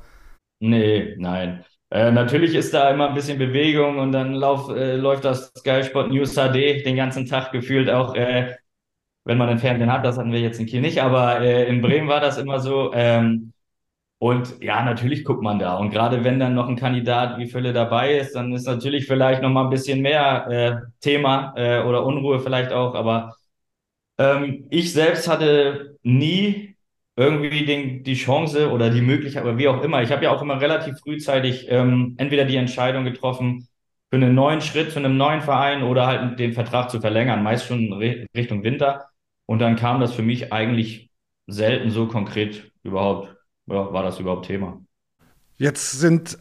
Nee, nein. Äh, natürlich ist da immer ein bisschen Bewegung und dann lauf, äh, läuft das Sky Sport News HD den ganzen Tag gefühlt auch äh, wenn man einen Fernsehen hat, das hatten wir jetzt in Kiel nicht, aber äh, in Bremen war das immer so. Ähm, und ja, natürlich guckt man da. Und gerade wenn dann noch ein Kandidat wie Fülle dabei ist, dann ist natürlich vielleicht noch mal ein bisschen mehr äh, Thema äh, oder Unruhe vielleicht auch. Aber ähm, ich selbst hatte nie irgendwie den, die Chance oder die Möglichkeit, aber wie auch immer. Ich habe ja auch immer relativ frühzeitig ähm, entweder die Entscheidung getroffen, für einen neuen Schritt zu einem neuen Verein oder halt den Vertrag zu verlängern, meist schon Richtung Winter. Und dann kam das für mich eigentlich selten so konkret überhaupt, ja, war das überhaupt Thema. Jetzt sind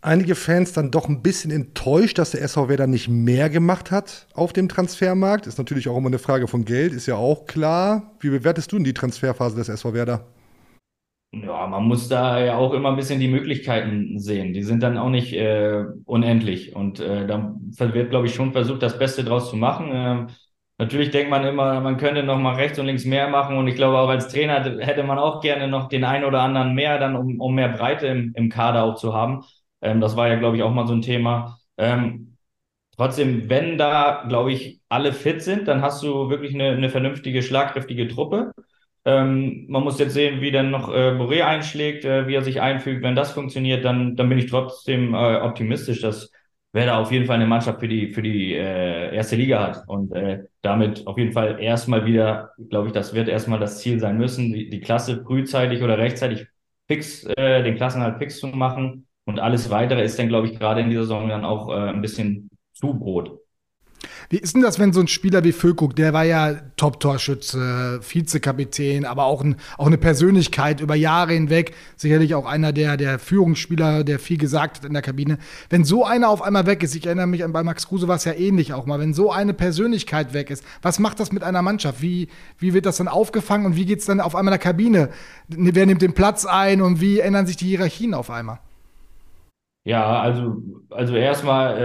einige Fans dann doch ein bisschen enttäuscht, dass der SV Werder nicht mehr gemacht hat auf dem Transfermarkt. Ist natürlich auch immer eine Frage von Geld, ist ja auch klar. Wie bewertest du denn die Transferphase des SV Werder? Ja, man muss da ja auch immer ein bisschen die Möglichkeiten sehen. Die sind dann auch nicht äh, unendlich. Und äh, da wird, glaube ich, schon versucht, das Beste draus zu machen. Äh, Natürlich denkt man immer, man könnte noch mal rechts und links mehr machen. Und ich glaube, auch als Trainer hätte man auch gerne noch den einen oder anderen mehr, dann um, um mehr Breite im, im Kader auch zu haben. Ähm, das war ja, glaube ich, auch mal so ein Thema. Ähm, trotzdem, wenn da, glaube ich, alle fit sind, dann hast du wirklich eine, eine vernünftige, schlagkräftige Truppe. Ähm, man muss jetzt sehen, wie dann noch äh, Boré einschlägt, äh, wie er sich einfügt. Wenn das funktioniert, dann, dann bin ich trotzdem äh, optimistisch, dass Werder auf jeden Fall eine Mannschaft für die, für die äh, erste Liga hat. Und äh, damit auf jeden Fall erstmal wieder, glaube ich, das wird erstmal das Ziel sein müssen, die, die Klasse frühzeitig oder rechtzeitig fix, äh, den Klassenhalt fix zu machen. Und alles weitere ist dann, glaube ich, gerade in dieser Saison dann auch äh, ein bisschen Zubrot. Wie ist denn das, wenn so ein Spieler wie Füllkrug, der war ja Top-Torschütze, Vizekapitän, aber auch, ein, auch eine Persönlichkeit über Jahre hinweg, sicherlich auch einer der, der Führungsspieler, der viel gesagt hat in der Kabine. Wenn so einer auf einmal weg ist, ich erinnere mich an bei Max Kruse war es ja ähnlich auch mal, wenn so eine Persönlichkeit weg ist, was macht das mit einer Mannschaft? Wie, wie wird das dann aufgefangen und wie geht es dann auf einmal in der Kabine? Wer nimmt den Platz ein und wie ändern sich die Hierarchien auf einmal? Ja, also, also erstmal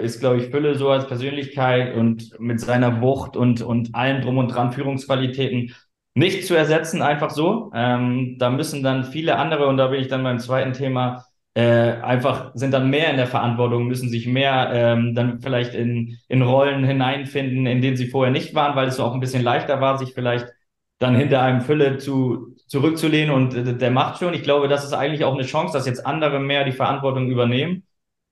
äh, ist, glaube ich, Fülle so als Persönlichkeit und mit seiner Wucht und, und allem drum und dran Führungsqualitäten nicht zu ersetzen, einfach so. Ähm, da müssen dann viele andere, und da bin ich dann beim zweiten Thema, äh, einfach sind dann mehr in der Verantwortung, müssen sich mehr ähm, dann vielleicht in, in Rollen hineinfinden, in denen sie vorher nicht waren, weil es auch ein bisschen leichter war, sich vielleicht dann hinter einem Fülle zu, zurückzulehnen und der macht schon. Ich glaube, das ist eigentlich auch eine Chance, dass jetzt andere mehr die Verantwortung übernehmen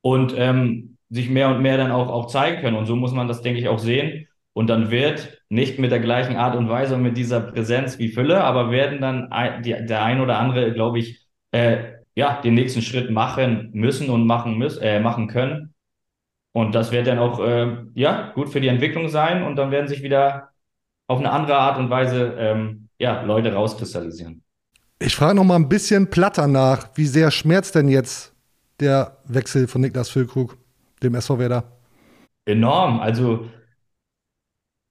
und ähm, sich mehr und mehr dann auch, auch zeigen können. Und so muss man das, denke ich, auch sehen. Und dann wird nicht mit der gleichen Art und Weise und mit dieser Präsenz wie Fülle, aber werden dann ein, die, der ein oder andere, glaube ich, äh, ja, den nächsten Schritt machen müssen und machen müssen, äh, machen können. Und das wird dann auch äh, ja gut für die Entwicklung sein und dann werden sich wieder auf eine andere Art und Weise ähm, ja, Leute rauskristallisieren. Ich frage noch mal ein bisschen platter nach. Wie sehr schmerzt denn jetzt der Wechsel von Niklas Füllkrug, dem SV Werder? Enorm. Also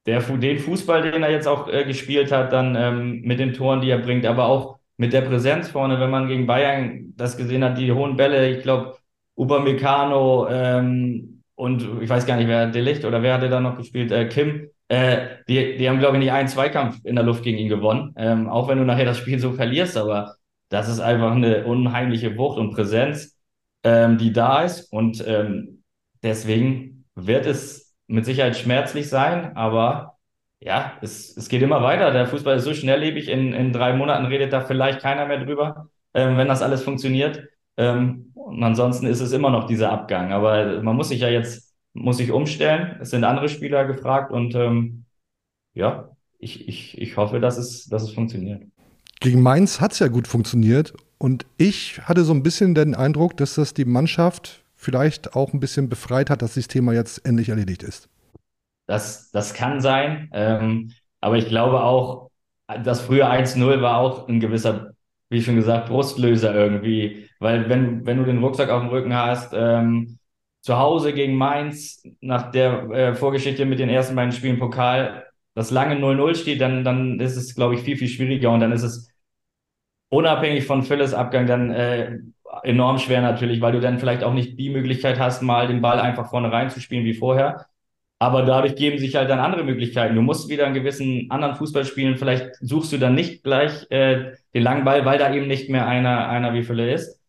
der, den Fußball, den er jetzt auch äh, gespielt hat, dann ähm, mit den Toren, die er bringt, aber auch mit der Präsenz vorne, wenn man gegen Bayern das gesehen hat, die hohen Bälle, ich glaube, Upamecano ähm, und ich weiß gar nicht, wer Delicht oder wer hatte da noch gespielt, äh, Kim, äh, die, die haben, glaube ich, nicht einen Zweikampf in der Luft gegen ihn gewonnen. Ähm, auch wenn du nachher das Spiel so verlierst, aber das ist einfach eine unheimliche Wucht und Präsenz, ähm, die da ist. Und ähm, deswegen wird es mit Sicherheit schmerzlich sein, aber ja, es, es geht immer weiter. Der Fußball ist so schnelllebig, in, in drei Monaten redet da vielleicht keiner mehr drüber, ähm, wenn das alles funktioniert. Ähm, und ansonsten ist es immer noch dieser Abgang. Aber man muss sich ja jetzt muss sich umstellen. Es sind andere Spieler gefragt und ähm, ja, ich, ich, ich hoffe, dass es, dass es funktioniert. Gegen Mainz hat es ja gut funktioniert und ich hatte so ein bisschen den Eindruck, dass das die Mannschaft vielleicht auch ein bisschen befreit hat, dass das Thema jetzt endlich erledigt ist. Das, das kann sein, ähm, aber ich glaube auch, das frühe 1-0 war auch ein gewisser, wie schon gesagt, Brustlöser irgendwie, weil wenn, wenn du den Rucksack auf dem Rücken hast, ähm, zu Hause gegen Mainz nach der äh, Vorgeschichte mit den ersten beiden Spielen Pokal das lange 0-0 steht, dann, dann ist es, glaube ich, viel, viel schwieriger und dann ist es unabhängig von Phyllis Abgang dann äh, enorm schwer natürlich, weil du dann vielleicht auch nicht die Möglichkeit hast, mal den Ball einfach vorne reinzuspielen wie vorher. Aber dadurch geben sich halt dann andere Möglichkeiten. Du musst wieder einen gewissen anderen Fußball spielen. Vielleicht suchst du dann nicht gleich äh, den langen Ball, weil da eben nicht mehr einer, einer wie Fülle ist.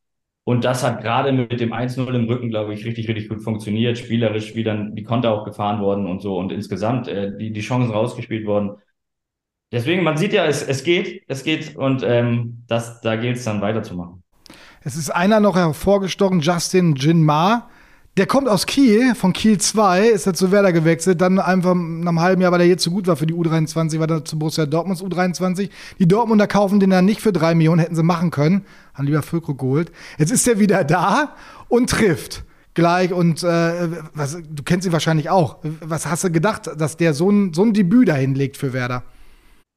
Und das hat gerade mit dem 1-0 im Rücken, glaube ich, richtig, richtig gut funktioniert. Spielerisch, wie dann die Konter auch gefahren worden und so und insgesamt äh, die, die Chancen rausgespielt worden. Deswegen, man sieht ja, es, es geht, es geht und ähm, das, da gilt es dann weiterzumachen. Es ist einer noch hervorgestochen, Justin Jinmar der kommt aus Kiel, von Kiel 2, ist er zu Werder gewechselt, dann einfach nach einem halben Jahr, weil er hier zu gut war für die U23, war er zu Borussia Dortmunds U23. Die Dortmunder kaufen den dann nicht für drei Millionen, hätten sie machen können. Haben lieber Füllkrug geholt. Jetzt ist er wieder da und trifft gleich und äh, was, du kennst ihn wahrscheinlich auch. Was hast du gedacht, dass der so ein, so ein Debüt dahin legt für Werder?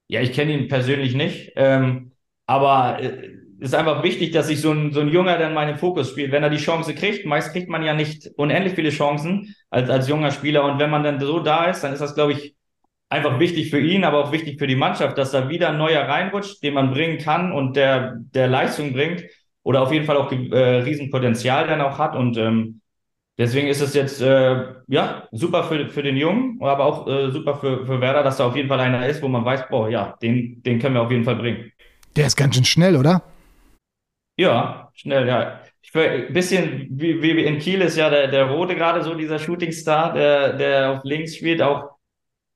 Ja, ich kenne ihn persönlich nicht, ähm, aber äh, ist einfach wichtig, dass sich so ein, so ein Junger dann mal in den Fokus spielt. Wenn er die Chance kriegt, meist kriegt man ja nicht unendlich viele Chancen als, als junger Spieler. Und wenn man dann so da ist, dann ist das, glaube ich, einfach wichtig für ihn, aber auch wichtig für die Mannschaft, dass da wieder ein neuer reinrutscht, den man bringen kann und der, der Leistung bringt oder auf jeden Fall auch äh, Riesenpotenzial dann auch hat. Und ähm, Deswegen ist es jetzt äh, ja super für, für den Jungen, aber auch äh, super für, für Werder, dass da auf jeden Fall einer ist, wo man weiß, boah, ja, den, den können wir auf jeden Fall bringen. Der ist ganz schön schnell, oder? Ja, schnell, ja. Ich ein bisschen wie, wie in Kiel ist ja der, der Rote gerade so dieser Shootingstar, der, der auf links spielt, auch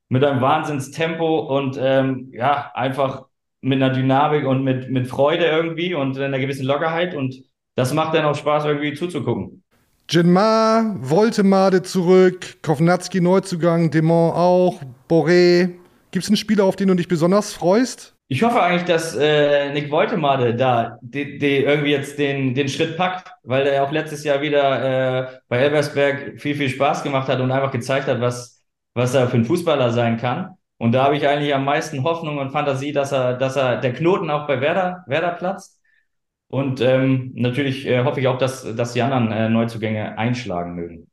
mit einem Wahnsinnstempo und ähm, ja, einfach mit einer Dynamik und mit, mit Freude irgendwie und einer gewissen Lockerheit und das macht dann auch Spaß, irgendwie zuzugucken. Jinmar, Voltemade zurück, Kovnatski Neuzugang, Demont auch, Boré. Gibt es einen Spieler, auf den du dich besonders freust? Ich hoffe eigentlich, dass äh, Nick Woltemade da die, die irgendwie jetzt den, den Schritt packt, weil er auch letztes Jahr wieder äh, bei Elversberg viel, viel Spaß gemacht hat und einfach gezeigt hat, was, was er für ein Fußballer sein kann. Und da habe ich eigentlich am meisten Hoffnung und Fantasie, dass er, dass er der Knoten auch bei Werder, Werder platzt. Und ähm, natürlich äh, hoffe ich auch, dass, dass die anderen äh, Neuzugänge einschlagen mögen.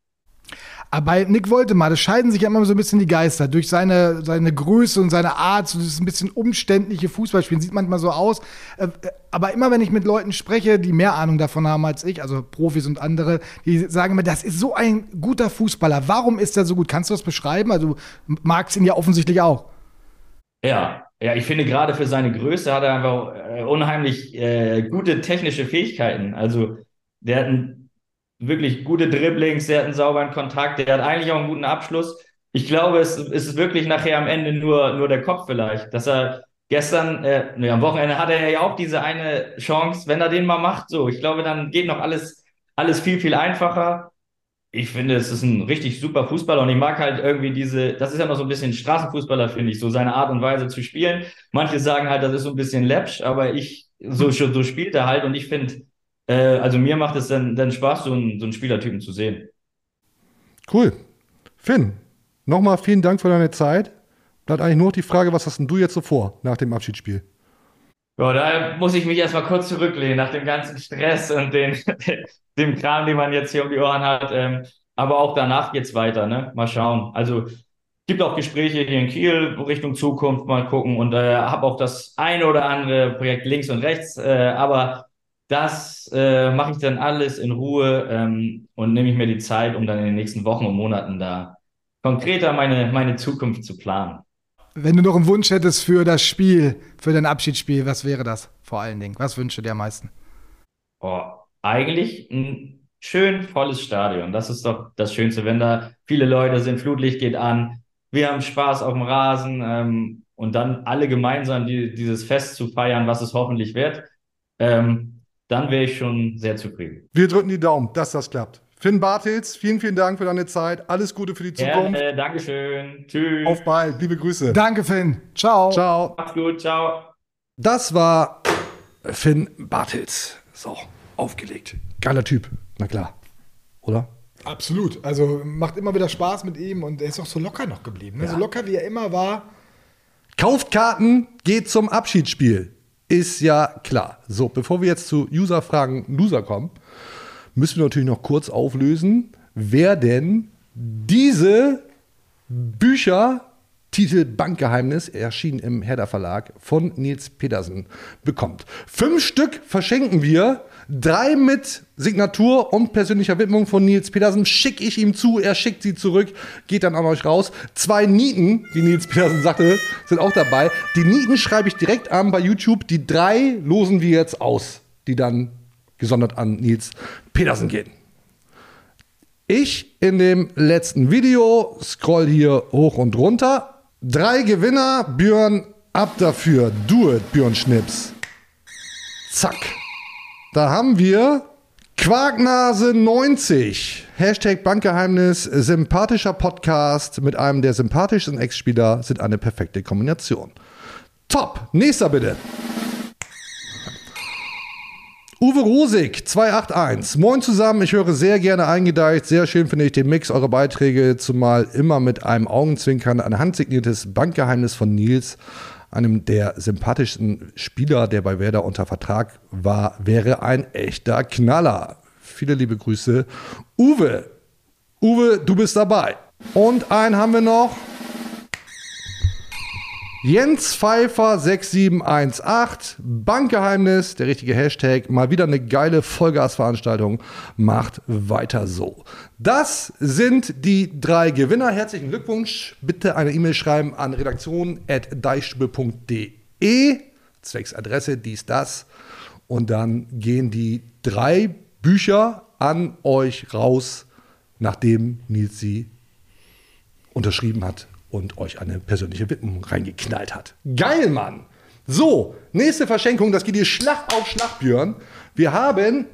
Aber bei Nick Woltemade scheiden sich ja immer so ein bisschen die Geister. Durch seine, seine Größe und seine Art, so dieses ein bisschen umständliche Fußballspielen, sieht manchmal so aus. Äh, aber immer wenn ich mit Leuten spreche, die mehr Ahnung davon haben als ich, also Profis und andere, die sagen mir, das ist so ein guter Fußballer. Warum ist er so gut? Kannst du das beschreiben? Also du magst ihn ja offensichtlich auch. Ja, ja, ich finde gerade für seine Größe hat er einfach äh, unheimlich äh, gute technische Fähigkeiten. Also der hat ein wirklich gute Dribblings, der hat einen sauberen Kontakt, der hat eigentlich auch einen guten Abschluss. Ich glaube, es, ist wirklich nachher am Ende nur, nur der Kopf vielleicht, dass er gestern, äh, nee, am Wochenende hatte er ja auch diese eine Chance, wenn er den mal macht, so. Ich glaube, dann geht noch alles, alles viel, viel einfacher. Ich finde, es ist ein richtig super Fußballer und ich mag halt irgendwie diese, das ist ja noch so ein bisschen Straßenfußballer, finde ich, so seine Art und Weise zu spielen. Manche sagen halt, das ist so ein bisschen läppsch, aber ich, so, so spielt er halt und ich finde, äh, also mir macht es dann, dann Spaß, so einen, so einen Spielertypen zu sehen. Cool. Finn, nochmal vielen Dank für deine Zeit. Bleibt eigentlich nur noch die Frage, was hast denn du jetzt so vor nach dem Abschiedsspiel? Ja, da muss ich mich erstmal kurz zurücklehnen nach dem ganzen Stress und den, dem Kram, den man jetzt hier um die Ohren hat. Ähm, aber auch danach geht's weiter, ne? Mal schauen. Also gibt auch Gespräche hier in Kiel Richtung Zukunft, mal gucken. Und äh, habe auch das eine oder andere Projekt links und rechts. Äh, aber das äh, mache ich dann alles in Ruhe ähm, und nehme ich mir die Zeit, um dann in den nächsten Wochen und Monaten da konkreter meine, meine Zukunft zu planen. Wenn du noch einen Wunsch hättest für das Spiel, für dein Abschiedsspiel, was wäre das vor allen Dingen? Was wünschst du dir am meisten? Oh, eigentlich ein schön volles Stadion. Das ist doch das Schönste, wenn da viele Leute sind, Flutlicht geht an, wir haben Spaß auf dem Rasen ähm, und dann alle gemeinsam die, dieses Fest zu feiern, was es hoffentlich wird. Ähm, dann wäre ich schon sehr zufrieden. Wir drücken die Daumen, dass das klappt. Finn Bartels, vielen, vielen Dank für deine Zeit. Alles Gute für die Zukunft. Gerne, Dankeschön. Tschüss. Auf bald. Liebe Grüße. Danke, Finn. Ciao. Ciao. Macht's gut. Ciao. Das war Finn Bartels. So, aufgelegt. Geiler Typ. Na klar. Oder? Absolut. Also macht immer wieder Spaß mit ihm und er ist auch so locker noch geblieben. Ne? Ja. So locker wie er immer war. Kauft Karten, geht zum Abschiedsspiel. Ist ja klar. So, bevor wir jetzt zu User-Fragen Loser kommen, müssen wir natürlich noch kurz auflösen, wer denn diese Bücher Titel Bankgeheimnis, erschienen im Herder Verlag von Nils Petersen, bekommt. Fünf Stück verschenken wir. Drei mit Signatur und persönlicher Widmung von Nils Petersen schicke ich ihm zu. Er schickt sie zurück, geht dann an euch raus. Zwei Nieten, wie Nils Petersen sagte, sind auch dabei. Die Nieten schreibe ich direkt an bei YouTube. Die drei losen wir jetzt aus, die dann gesondert an Nils Petersen gehen. Ich in dem letzten Video scroll hier hoch und runter Drei Gewinner, Björn, ab dafür. Do it, Björn Schnips. Zack. Da haben wir Quarknase 90. Hashtag Bankgeheimnis. Sympathischer Podcast mit einem der sympathischsten Ex-Spieler sind eine perfekte Kombination. Top. Nächster bitte. Uwe Rosig, 281. Moin zusammen, ich höre sehr gerne eingedeicht. Sehr schön finde ich den Mix, eure Beiträge, zumal immer mit einem Augenzwinkern. Ein handsigniertes Bankgeheimnis von Nils, einem der sympathischsten Spieler, der bei Werder unter Vertrag war, wäre ein echter Knaller. Viele liebe Grüße. Uwe, Uwe, du bist dabei. Und einen haben wir noch. Jens Pfeiffer 6718, Bankgeheimnis, der richtige Hashtag, mal wieder eine geile Vollgasveranstaltung, macht weiter so. Das sind die drei Gewinner. Herzlichen Glückwunsch. Bitte eine E-Mail schreiben an redaktion.deichstube.de, zwecks Adresse, dies, das. Und dann gehen die drei Bücher an euch raus, nachdem Nils sie unterschrieben hat und euch eine persönliche Widmung reingeknallt hat. Geil, Mann! So, nächste Verschenkung, das geht hier Schlag auf Schlag, Björn. Wir haben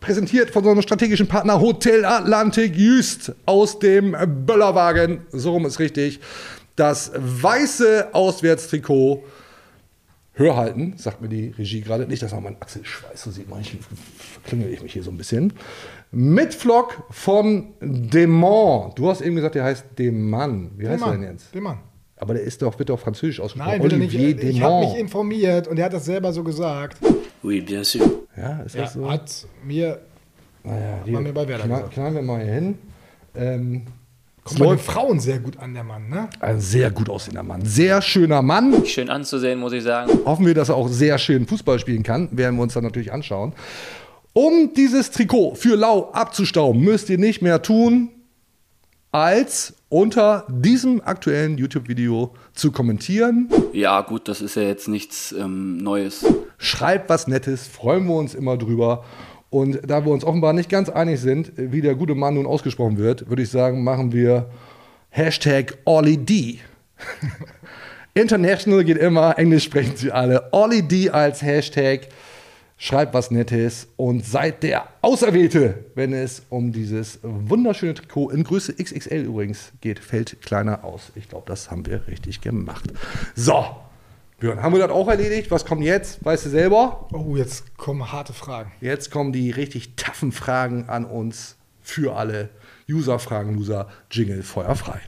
präsentiert von unserem strategischen Partner Hotel Atlantik Jüst aus dem Böllerwagen, so rum ist richtig, das weiße Auswärtstrikot. Hörhalten, sagt mir die Regie gerade. Nicht, dass man meinen Achsel schweißt, so sieht man, ich verklingel ich mich hier so ein bisschen. Mit Flock von Demont. Du hast eben gesagt, der heißt Demann. Wie heißt er denn jetzt? Den Mann. Aber der ist doch bitte auf Französisch ausgesprochen. Nein, er Olivier nicht. Ich habe mich informiert und er hat das selber so gesagt. Oui, bien sûr. Ja, ist Ja, das so? hat mir Naja, hat mir bei Werder knall, gesagt. knallen wir mal hier hin. Ähm, Kommt bei den Frauen sehr gut an, der Mann, ne? ein sehr gut aussehender Mann. Sehr schöner Mann. Schön anzusehen, muss ich sagen. Hoffen wir, dass er auch sehr schön Fußball spielen kann. Werden wir uns dann natürlich anschauen. Um dieses Trikot für Lau abzustauben, müsst ihr nicht mehr tun, als unter diesem aktuellen YouTube-Video zu kommentieren. Ja, gut, das ist ja jetzt nichts ähm, Neues. Schreibt was Nettes, freuen wir uns immer drüber. Und da wir uns offenbar nicht ganz einig sind, wie der gute Mann nun ausgesprochen wird, würde ich sagen, machen wir Hashtag OllyD. International geht immer, Englisch sprechen sie alle. OllyD als Hashtag. Schreibt was Nettes und seid der Auserwählte, wenn es um dieses wunderschöne Trikot in Größe XXL übrigens geht. Fällt kleiner aus. Ich glaube, das haben wir richtig gemacht. So, Björn, haben wir das auch erledigt? Was kommt jetzt? Weißt du selber? Oh, jetzt kommen harte Fragen. Jetzt kommen die richtig taffen Fragen an uns für alle User-Fragen, Loser, Jingle, Feuer frei.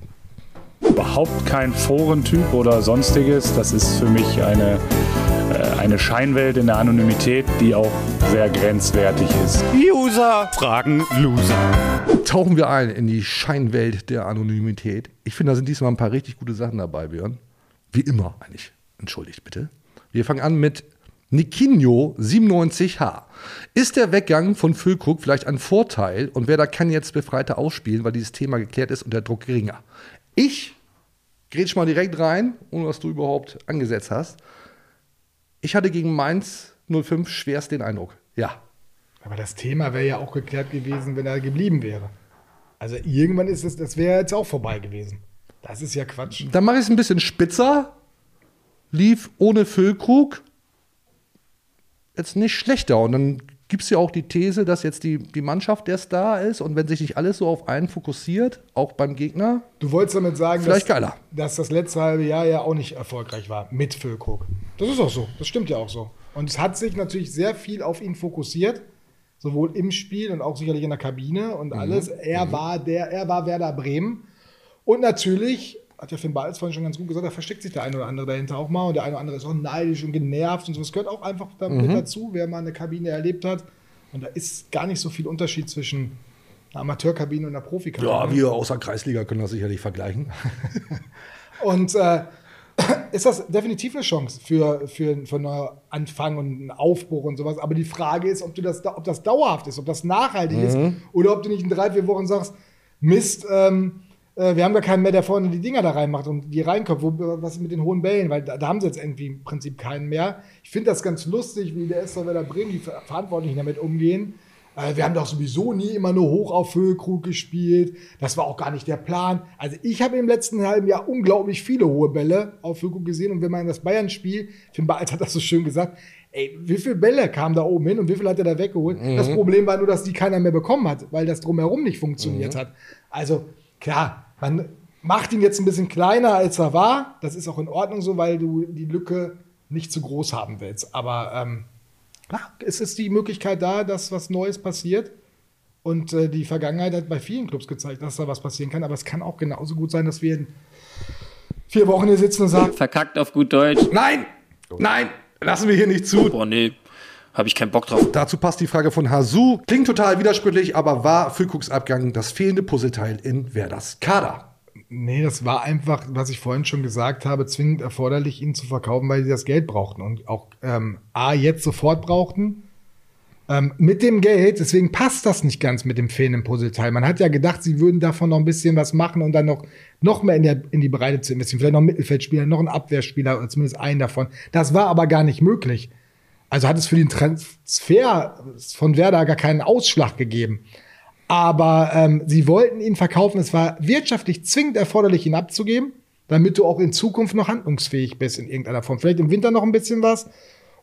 Überhaupt kein Forentyp oder sonstiges. Das ist für mich eine, äh, eine Scheinwelt in der Anonymität, die auch sehr grenzwertig ist. User fragen Loser. Tauchen wir ein in die Scheinwelt der Anonymität. Ich finde, da sind diesmal ein paar richtig gute Sachen dabei, Björn. Wie immer eigentlich. Entschuldigt bitte. Wir fangen an mit Nikinho 97H. Ist der Weggang von Füllkrug vielleicht ein Vorteil und wer da kann jetzt befreiter ausspielen, weil dieses Thema geklärt ist und der Druck geringer? Ich grätsch mal direkt rein, ohne dass du überhaupt angesetzt hast. Ich hatte gegen Mainz 05 schwerst den Eindruck. Ja. Aber das Thema wäre ja auch geklärt gewesen, wenn er geblieben wäre. Also irgendwann ist es, das wäre jetzt auch vorbei gewesen. Das ist ja Quatsch. Dann mache ich es ein bisschen spitzer. Lief ohne Füllkrug jetzt nicht schlechter. Und dann gibt es ja auch die These, dass jetzt die, die Mannschaft der Star ist und wenn sich nicht alles so auf einen fokussiert, auch beim Gegner, Du wolltest damit sagen, Vielleicht dass, geiler. dass das letzte halbe Jahr ja auch nicht erfolgreich war mit Füllkrug. Das ist auch so. Das stimmt ja auch so. Und es hat sich natürlich sehr viel auf ihn fokussiert, sowohl im Spiel und auch sicherlich in der Kabine und alles. Er war der, er war Werder Bremen. Und natürlich, hat ja Finn Balz vorhin schon ganz gut gesagt, da versteckt sich der eine oder andere dahinter auch mal und der eine oder andere ist auch neidisch und genervt und so. Das gehört auch einfach damit dazu, wer mal eine Kabine erlebt hat. Und da ist gar nicht so viel Unterschied zwischen einer Amateurkabine und einer Profikabine. ja, wir außer Kreisliga können das sicherlich vergleichen. Und äh, ist das definitiv eine Chance für, für, für einen Anfang und einen Aufbruch und sowas. Aber die Frage ist, ob, du das, da- ob das dauerhaft ist, ob das nachhaltig ist oder ob du nicht in drei, vier Wochen sagst, Mist, ähm, äh, wir haben gar keinen mehr, der vorne die Dinger da reinmacht und die reinkommt. Wo, was ist mit den hohen Bällen? Weil da, da haben sie jetzt irgendwie im Prinzip keinen mehr. Ich finde das ganz lustig, wie der SV Werder Bremen, die Ver Verantwortlichen damit umgehen. Äh, wir haben doch sowieso nie immer nur hoch auf Füllkrug gespielt. Das war auch gar nicht der Plan. Also ich habe im letzten halben Jahr unglaublich viele hohe Bälle auf Füllkrug gesehen. Und wenn man das Bayern-Spiel, Finn Balz hat das so schön gesagt, ey, wie viele Bälle kamen da oben hin und wie viel hat er da weggeholt? Das Problem war nur, dass die keiner mehr bekommen hat, weil das drumherum nicht funktioniert hat. Also klar, man macht ihn jetzt ein bisschen kleiner, als er war. Das ist auch in Ordnung so, weil du die Lücke nicht zu groß haben willst. Aber ähm, es ist die Möglichkeit da, dass was Neues passiert. Und äh, die Vergangenheit hat bei vielen Clubs gezeigt, dass da was passieren kann. Aber es kann auch genauso gut sein, dass wir in vier Wochen hier sitzen und sagen, Verkackt auf gut Deutsch. Nein! Nein! Lassen wir hier nicht zu. Boah, nee, habe ich keinen Bock drauf. Dazu passt die Frage von Hasu. Klingt total widersprüchlich, aber war Füllkrugs Abgang das fehlende Puzzleteil in Werders Kader? Nee, das war einfach, was ich vorhin schon gesagt habe, zwingend erforderlich, ihn zu verkaufen, weil sie das Geld brauchten und auch ähm, A, jetzt sofort brauchten. Ähm, mit dem Geld, deswegen passt das nicht ganz mit dem fehlenden Puzzleteil. Man hat ja gedacht, sie würden davon noch ein bisschen was machen und dann noch, noch mehr in, der, in die Breite zu investieren. Vielleicht noch einen Mittelfeldspieler, noch einen Abwehrspieler oder zumindest einen davon. Das war aber gar nicht möglich. Also hat es für den Transfer von Werder gar keinen Ausschlag gegeben. Aber ähm, sie wollten ihn verkaufen. Es war wirtschaftlich zwingend erforderlich, ihn abzugeben, damit du auch in Zukunft noch handlungsfähig bist in irgendeiner Form. Vielleicht im Winter noch ein bisschen was.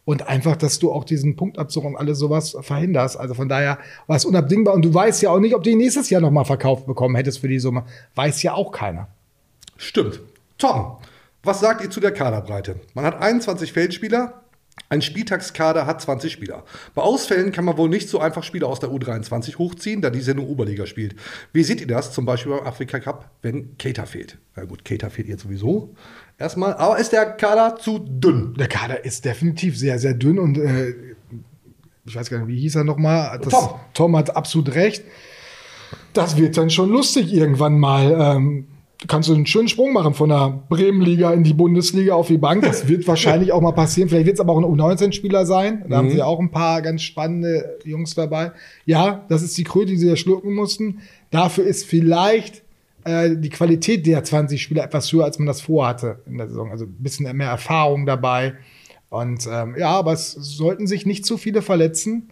Und einfach, dass du auch diesen Punktabzug und alles sowas verhinderst. Also von daher war es unabdingbar. Und du weißt ja auch nicht, ob du ihn nächstes Jahr noch mal verkauft bekommen hättest für die Summe. Weiß ja auch keiner. Stimmt. Tom, was sagt ihr zu der Kaderbreite? Man hat 21 Feldspieler, ein Spieltagskader hat 20 Spieler. Bei Ausfällen kann man wohl nicht so einfach Spieler aus der U23 hochziehen, da diese nur Oberliga spielt. Wie seht ihr das zum Beispiel beim Afrika Cup, wenn Keita fehlt? Na gut, Keita fehlt jetzt sowieso erstmal, aber ist der Kader zu dünn? Der Kader ist definitiv sehr, sehr dünn und äh, ich weiß gar nicht, wie hieß er nochmal? Tom. Tom hat absolut recht. Das wird dann schon lustig irgendwann mal. Ähm, kannst du einen schönen Sprung machen von der Bremenliga in die Bundesliga auf die Bank. Das wird wahrscheinlich auch mal passieren. Vielleicht wird es aber auch ein U19-Spieler sein. Da mhm. haben sie auch ein paar ganz spannende Jungs dabei. Ja, das ist die Kröte, die sie da schlucken mussten. Dafür ist vielleicht äh, die Qualität der 20 Spieler etwas höher, als man das vorhatte in der Saison. Also ein bisschen mehr Erfahrung dabei. Und ähm, ja, aber es sollten sich nicht zu viele verletzen.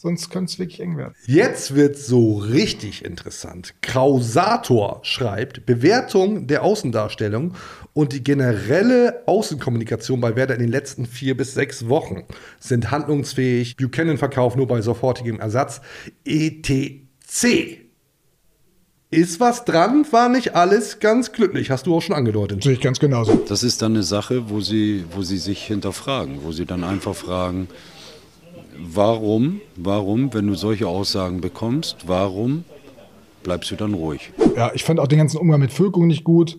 Sonst könnte es wirklich eng werden. Jetzt wird so richtig interessant. Krausator schreibt, Bewertung der Außendarstellung und die generelle Außenkommunikation bei Werder in den letzten vier bis sechs Wochen sind handlungsfähig. Buchanan-Verkauf nur bei sofortigem Ersatz. ETC. Ist was dran, war nicht alles ganz glücklich, hast du auch schon angedeutet. Sehe ich ganz genauso. Das ist dann eine Sache, wo sie, wo sie sich hinterfragen, wo sie dann einfach fragen, warum, warum, wenn du solche Aussagen bekommst, warum bleibst du dann ruhig? Ja, ich fand auch den ganzen Umgang mit Völkung nicht gut.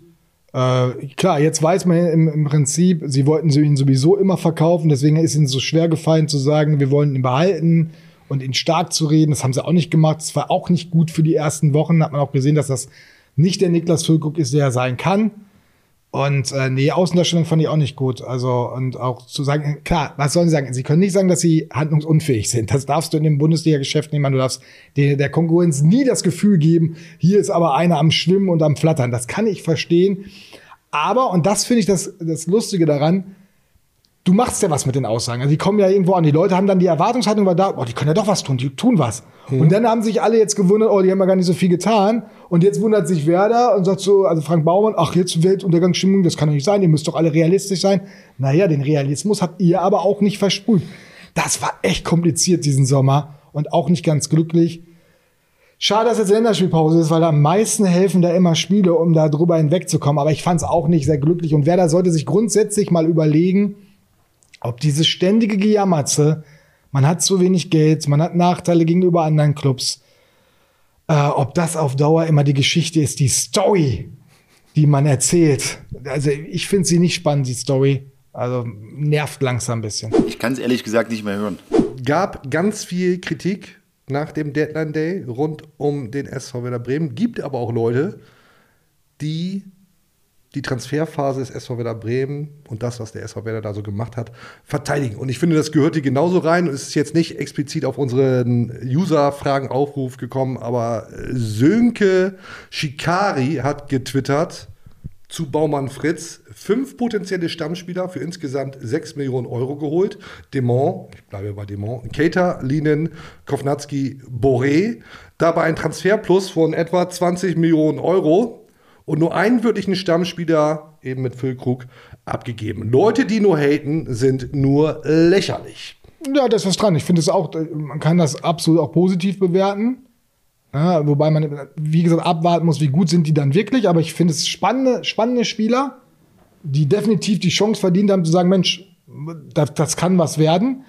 Äh, klar, jetzt weiß man im, im, Prinzip, sie wollten ihn sowieso immer verkaufen, deswegen ist ihnen so schwer gefallen zu sagen, wir wollen ihn behalten und ihn stark zu reden. Das haben sie auch nicht gemacht. Das war auch nicht gut für die ersten Wochen. Hat man auch gesehen, dass das nicht der Niklas Füllkrug ist, der er sein kann. Und äh, nee, Außendarstellung fand ich auch nicht gut. Also, und auch zu sagen, klar, was sollen sie sagen? Sie können nicht sagen, dass sie handlungsunfähig sind. Das darfst du in dem Bundesliga-Geschäft machen. Du darfst der, der Konkurrenz nie das Gefühl geben, hier ist aber einer am Schwimmen und am Flattern. Das kann ich verstehen. Aber, und das finde ich das, das Lustige daran, du machst ja was mit den Aussagen. Also die kommen ja irgendwo an. Die Leute haben dann die Erwartungshaltung war da, oh, die können ja doch was tun, die tun was. Mhm. Und dann haben sich alle jetzt gewundert, oh, die haben ja gar nicht so viel getan. Und jetzt wundert sich Werder und sagt so, also Frank Baumann, ach, jetzt Weltuntergangsstimmung, das kann doch nicht sein, ihr müsst doch alle realistisch sein. Naja, den Realismus habt ihr aber auch nicht versprüht. Das war echt kompliziert diesen Sommer und auch nicht ganz glücklich. Schade, dass jetzt Länderspielpause ist, weil am meisten helfen da immer Spiele, um da drüber hinwegzukommen. Aber ich fand es auch nicht sehr glücklich. Und Werder sollte sich grundsätzlich mal überlegen, ob diese ständige Gejammerze, man hat zu wenig Geld, man hat Nachteile gegenüber anderen Clubs, äh, ob das auf Dauer immer die Geschichte ist, die Story, die man erzählt. Also ich finde sie nicht spannend, die Story. Also nervt langsam ein bisschen. Ich kann es ehrlich gesagt nicht mehr hören. Gab ganz viel Kritik nach dem Deadline Day rund um den SV Werder Bremen. Gibt aber auch Leute, die die Transferphase des SV Werder Bremen und das, was der SV Werder da so gemacht hat, verteidigen. Und ich finde, das gehört hier genauso rein es ist jetzt nicht explizit auf unseren User-Fragen-Aufruf gekommen, aber Sönke Shikari hat getwittert zu Baumann Fritz fünf potenzielle Stammspieler für insgesamt sechs Millionen Euro geholt. Demont, ich bleibe bei Demont, Keita, Linen, Kovnatski, Boré. Dabei ein Transferplus von etwa 20 Millionen Euro und nur einen wirklichen Stammspieler, eben mit Füllkrug, abgegeben. Leute, die nur haten, sind nur lächerlich. Ja, da ist was dran. Ich finde es auch, man kann das absolut auch positiv bewerten. Ja, wobei man, wie gesagt, abwarten muss, wie gut sind die dann wirklich. Aber ich finde es spannende, spannende Spieler, die definitiv die Chance verdient haben, zu sagen, Mensch, das, das kann was werden.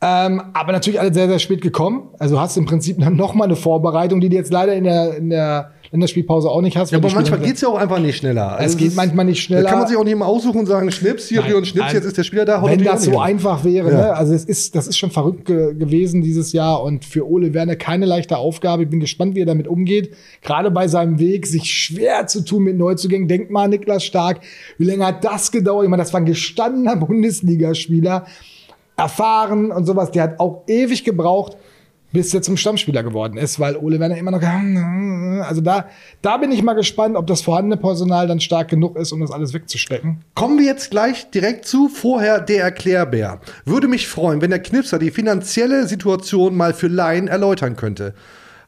Ähm, aber natürlich alle sehr, sehr spät gekommen. Also hast im Prinzip noch mal eine Vorbereitung, die dir jetzt leider in der, in der Länderspielpause auch nicht hast. Ja, aber manchmal geht es ja auch einfach nicht schneller. Es Also geht ist- manchmal nicht schneller. Da kann man sich auch nicht immer aussuchen und sagen, Schnips, hier Nein, und Schnips, also, jetzt ist der Spieler da. Wenn das so einfach wäre, Ja. ne? also es ist, das ist schon verrückt ge gewesen dieses Jahr und für Ole Werner keine leichte Aufgabe. Ich bin gespannt, wie er damit umgeht. Gerade bei seinem Weg, sich schwer zu tun mit Neuzugängen. Denk mal, Niklas Stark, wie lange hat das gedauert? Ich meine, das war ein gestandener Bundesligaspieler, erfahren und sowas. Der hat auch ewig gebraucht, bis er zum Stammspieler geworden ist, weil Ole Werner immer noch, also da, da bin ich mal gespannt, ob das vorhandene Personal dann stark genug ist, um das alles wegzustecken. Kommen wir jetzt gleich direkt zu. Vorher der Erklärbär. Würde mich freuen, wenn der Knipser die finanzielle Situation mal für Laien erläutern könnte.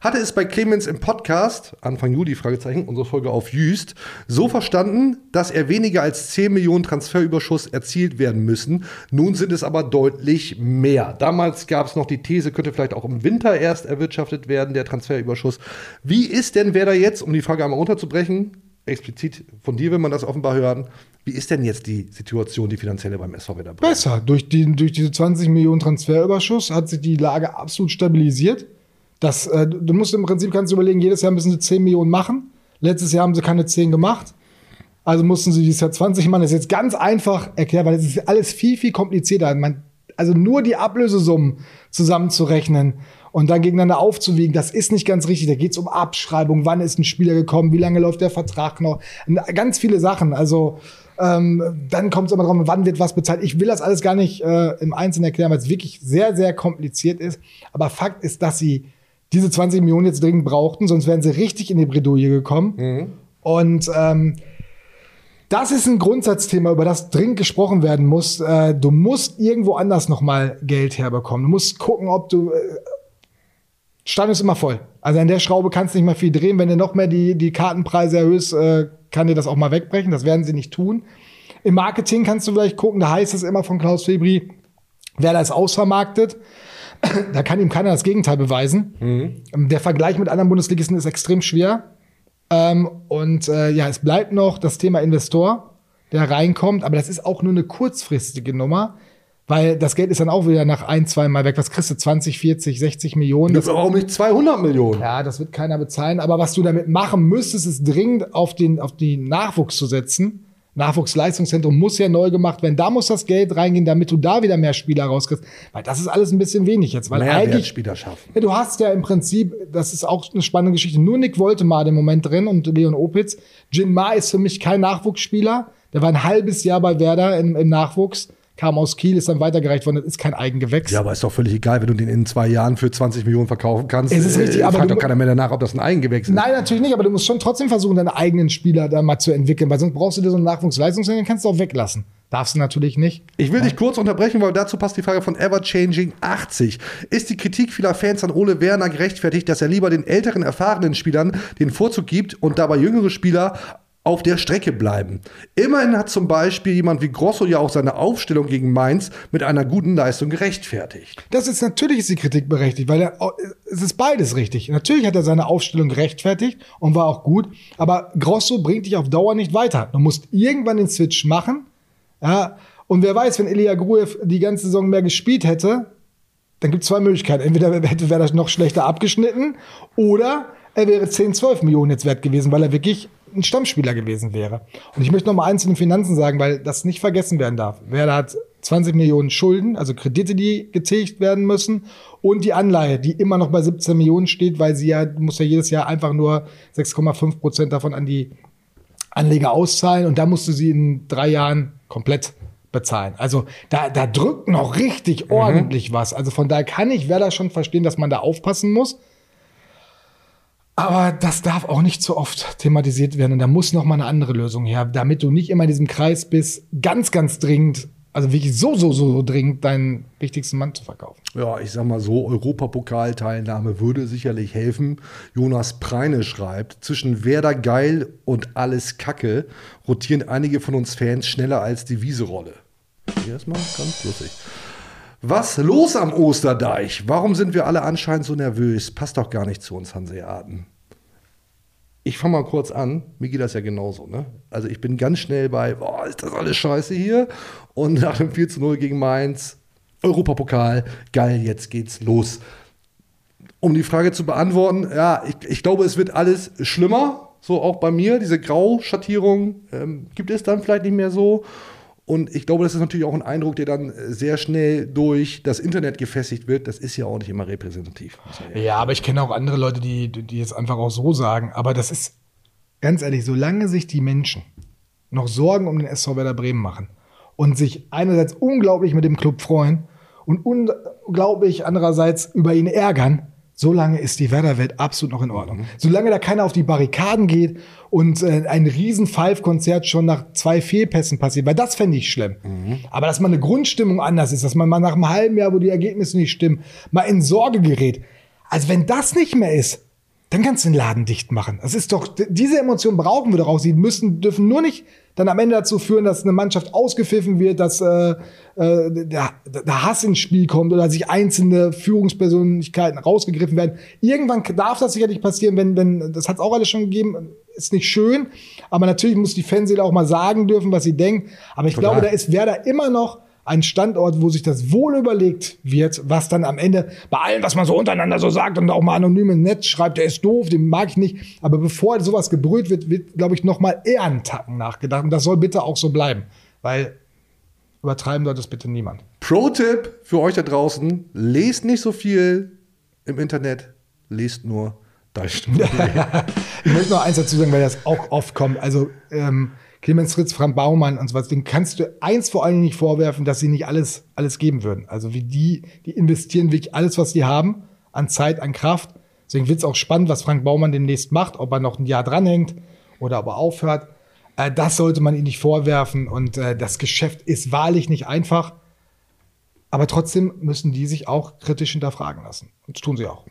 Hatte es bei Clemens im Podcast, Anfang Juli, Fragezeichen, unsere Folge auf Jüst, so verstanden, dass er weniger als 10 Millionen Transferüberschuss erzielt werden müssen. Nun sind es aber deutlich mehr. Damals gab es noch die These, könnte vielleicht auch im Winter erst erwirtschaftet werden, der Transferüberschuss. Wie ist denn wer da jetzt, um die Frage einmal runterzubrechen, explizit von dir will man das offenbar hören. Wie ist denn jetzt die Situation, die finanzielle beim SV Werder Bremen? Besser. Durch, die, durch diese 20 Millionen Transferüberschuss hat sich die Lage absolut stabilisiert. Das, äh, du musst im Prinzip kannst du überlegen, jedes Jahr müssen sie 10 Millionen machen. Letztes Jahr haben sie keine 10 gemacht. Also mussten sie dieses Jahr 20 machen. Das ist jetzt ganz einfach erklärt, weil es ist alles viel, viel komplizierter. Man, also nur die Ablösesummen zusammenzurechnen und dann gegeneinander aufzuwiegen, das ist nicht ganz richtig. Da geht es um Abschreibung, wann ist ein Spieler gekommen, wie lange läuft der Vertrag noch, ganz viele Sachen. Also ähm, dann kommt es immer drauf, wann wird was bezahlt. Ich will das alles gar nicht äh, im Einzelnen erklären, weil es wirklich sehr, sehr kompliziert ist. Aber Fakt ist, dass sie diese 20 Millionen jetzt dringend brauchten, sonst wären sie richtig in die Bredouille gekommen. Und ähm, das ist ein Grundsatzthema, über das dringend gesprochen werden muss. Äh, du musst irgendwo anders nochmal Geld herbekommen. Du musst gucken, ob du. Äh, Stand ist immer voll. Also an der Schraube kannst du nicht mehr viel drehen. Wenn du noch mehr die, die Kartenpreise erhöhst, äh, kann dir das auch mal wegbrechen. Das werden sie nicht tun. Im Marketing kannst du vielleicht gucken, da heißt es immer von Klaus Febri, wer das ausvermarktet. Da kann ihm keiner das Gegenteil beweisen. Ähm, Der Vergleich mit anderen Bundesligisten ist extrem schwer. Ähm, und äh, ja, es bleibt noch das Thema Investor, der reinkommt, aber das ist auch nur eine kurzfristige Nummer, weil das Geld ist dann auch wieder nach ein, zwei Mal weg. Was kriegst du? 20, 40, 60 Millionen? Das ist auch nicht 200 Millionen. Ja, das wird keiner bezahlen. Aber was du damit machen müsstest, ist dringend auf den, auf den Nachwuchs zu setzen. Nachwuchsleistungszentrum muss ja neu gemacht werden. Da muss das Geld reingehen, damit du da wieder mehr Spieler rauskriegst. Weil das ist alles ein bisschen wenig jetzt. Weil eigentlich, Mehrwertspieler schaffen. ja, du hast ja im Prinzip, das ist auch eine spannende Geschichte, nur Nick Woltemade im Moment drin und Leon Opitz. Jin Ma ist für mich kein Nachwuchsspieler. Der war ein halbes Jahr bei Werder im, im Nachwuchs, kam aus Kiel, ist dann weitergereicht worden. Das ist kein Eigengewächs. Ja, aber ist doch völlig egal, wenn du den in zwei Jahren für 20 Millionen verkaufen kannst. Es ist richtig, äh, aber fragt doch keiner mehr danach, ob das ein Eigengewächs ist. Nein, natürlich nicht, aber du musst schon trotzdem versuchen, deine eigenen Spieler da mal zu entwickeln, weil sonst brauchst du dir so einen Nachwuchsleistungszentrum, den kannst du auch weglassen. Darfst du natürlich nicht. Ich will dich kurz unterbrechen, weil dazu passt die Frage von Everchanging80. Ist die Kritik vieler Fans an Ole Werner gerechtfertigt, dass er lieber den älteren, erfahrenen Spielern den Vorzug gibt und dabei jüngere Spieler auf der Strecke bleiben? Immerhin hat zum Beispiel jemand wie Grosso ja auch seine Aufstellung gegen Mainz mit einer guten Leistung gerechtfertigt. Das ist natürlich ist die Kritik berechtigt, weil er, es ist beides richtig. Natürlich hat er seine Aufstellung gerechtfertigt und war auch gut, aber Grosso bringt dich auf Dauer nicht weiter. Du musst irgendwann den Switch machen. Ja, und wer weiß, wenn Elia Gruev die ganze Saison mehr gespielt hätte, dann gibt es zwei Möglichkeiten. Entweder hätte wäre das noch schlechter abgeschnitten oder er wäre 10, 12 Millionen jetzt wert gewesen, weil er wirklich ein Stammspieler gewesen wäre. Und ich möchte noch mal eins zu den Finanzen sagen, weil das nicht vergessen werden darf. Werder hat 20 Millionen Schulden, also Kredite, die getilgt werden müssen und die Anleihe, die immer noch bei 17 Millionen steht, weil sie ja, muss ja jedes Jahr einfach nur 6,5 Prozent davon an die Anleger auszahlen und da musst du sie in drei Jahren komplett bezahlen. Also da, da drückt noch richtig ordentlich was. Also von daher kann ich Werder schon verstehen, dass man da aufpassen muss. Aber das darf auch nicht zu oft thematisiert werden. Und da muss noch mal eine andere Lösung her, damit du nicht immer in diesem Kreis bist, ganz, ganz dringend, also wirklich so, so, so dringend, deinen wichtigsten Mann zu verkaufen. Ja, ich sag mal so, Europapokalteilnahme würde sicherlich helfen. Jonas Preine schreibt, zwischen Werder geil und alles Kacke rotieren einige von uns Fans schneller als die Wieserolle. Erstmal ganz lustig. Was los am Osterdeich? Warum sind wir alle anscheinend so nervös? Passt doch gar nicht zu uns Hanseaten. Ich fange mal kurz an. Mir geht das ja genauso. Ne? Also ich bin ganz schnell bei, boah, ist das alles scheiße hier? Und nach dem 4 zu 0 gegen Mainz, Europapokal, geil, jetzt geht's los. um die Frage zu beantworten, ja, ich, ich glaube, es wird alles schlimmer. So auch bei mir, diese Grauschattierung ähm, gibt es dann vielleicht nicht mehr so. Und ich glaube, das ist natürlich auch ein Eindruck, der dann sehr schnell durch das Internet gefestigt wird. Das ist ja auch nicht immer repräsentativ. Ja, aber ich kenne auch andere Leute, die, die jetzt einfach auch so sagen. Aber das ist, ganz ehrlich, solange sich die Menschen noch Sorgen um den SV Werder Bremen machen und sich einerseits unglaublich mit dem Club freuen und unglaublich andererseits über ihn ärgern, solange ist die Werder-Welt absolut noch in Ordnung. Mhm. Solange da keiner auf die Barrikaden geht und äh, ein riesen Five-Konzert schon nach zwei Fehlpässen passiert, weil das fände ich schlimm. Mhm. Aber dass man eine Grundstimmung anders ist, dass man mal nach einem halben Jahr, wo die Ergebnisse nicht stimmen, mal in Sorge gerät. Also wenn das nicht mehr ist, dann kannst du den Laden dicht machen. Das ist doch, diese Emotionen brauchen wir doch auch. Sie müssen, dürfen nur nicht dann am Ende dazu führen, dass eine Mannschaft ausgepfiffen wird, dass äh, äh, der, der Hass ins Spiel kommt oder sich einzelne Führungspersönlichkeiten rausgegriffen werden. Irgendwann darf das sicherlich passieren, wenn, wenn das hat es auch alles schon gegeben, ist nicht schön, aber natürlich muss die Fanseele auch mal sagen dürfen, was sie denkt. Aber ich Total. glaube, da ist Werder immer noch ein Standort, wo sich das wohl überlegt wird, was dann am Ende bei allem, was man so untereinander so sagt und auch mal anonym im Netz schreibt, der ist doof, den mag ich nicht. Aber bevor sowas gebrüht wird, wird, glaube ich, noch mal eher einen Tacken nachgedacht. Und das soll bitte auch so bleiben, weil übertreiben soll das bitte niemand. Pro-Tipp für euch da draußen: Lest nicht so viel im Internet, lest nur Deichstunde. ich möchte noch eins dazu sagen, weil das auch oft kommt. Also ähm, Clemens Fritz, Frank Baumann und so was, den kannst du eins vor allen Dingen nicht vorwerfen, dass sie nicht alles, alles geben würden. Also wie die, die investieren wirklich alles, was sie haben, an Zeit, an Kraft. Deswegen wird es auch spannend, was Frank Baumann demnächst macht, ob er noch ein Jahr dranhängt oder ob er aufhört. Äh, das sollte man ihm nicht vorwerfen und äh, das Geschäft ist wahrlich nicht einfach. Aber trotzdem müssen die sich auch kritisch hinterfragen lassen. Und das tun sie auch.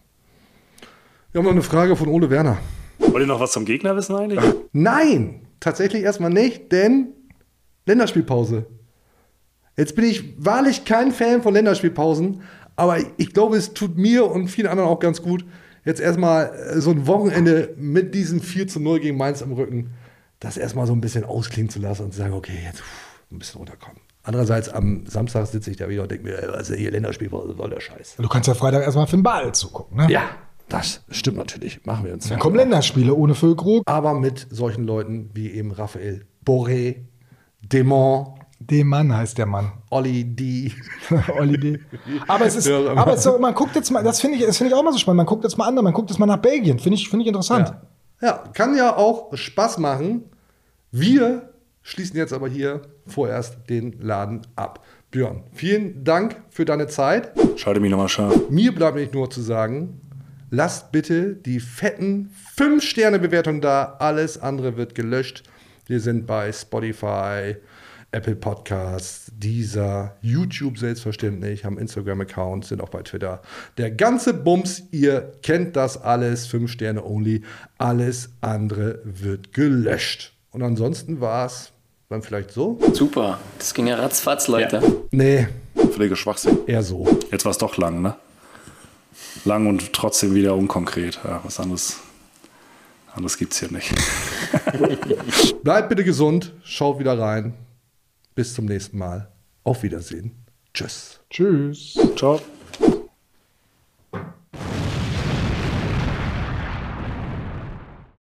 Wir haben noch eine Frage von Ole Werner. Wollt ihr noch was zum Gegner wissen eigentlich? Nein! Tatsächlich erstmal nicht, denn Länderspielpause. Jetzt bin ich wahrlich kein Fan von Länderspielpausen, aber ich glaube, es tut mir und vielen anderen auch ganz gut, jetzt erstmal äh, so ein Wochenende mit diesem 4 zu 0 gegen Mainz am Rücken, das erstmal so ein bisschen ausklingen zu lassen und zu sagen, okay, jetzt ein bisschen runterkommen. Andererseits am Samstag sitze ich da wieder und denke mir, was ist hier Länderspielpause, soll der Scheiß. Du kannst ja Freitag erstmal für den Ball zugucken, ne? Ja, das stimmt natürlich. Machen wir uns. Dann kommen Länderspiele ohne Füllkrug. Aber mit solchen Leuten wie eben Raphael Boré, Demont. Demann heißt der Mann. Olli D. Olli D. Aber es ist, aber so, man guckt jetzt mal, das finde ich, das ich auch mal so spannend. Man guckt jetzt mal an, man guckt jetzt mal nach Belgien. Finde ich, finde ich interessant. Ja. ja, kann ja auch Spaß machen. Wir schließen jetzt aber hier vorerst den Laden ab. Björn, vielen Dank für deine Zeit. Schalte mich nochmal scharf. Mir bleibt nicht nur zu sagen, lasst bitte die fetten 5-Sterne-Bewertungen da. Alles andere wird gelöscht. Wir sind bei Spotify, Apple Podcasts, dieser YouTube selbstverständlich, haben Instagram-Account, sind auch bei Twitter. Der ganze Bums, ihr kennt das alles, 5 Sterne only. Alles andere wird gelöscht. Und ansonsten war es dann vielleicht so. Super, das ging ja ratzfatz, Leute. Ja. Nee. Völliger Schwachsinn. Eher so. Jetzt war es doch lang, ne? Lang und trotzdem wieder unkonkret. Ja, was anderes, anderes gibt es hier nicht. Bleibt bitte gesund, schaut wieder rein. Bis zum nächsten Mal. Auf Wiedersehen. Tschüss. Tschüss. Ciao.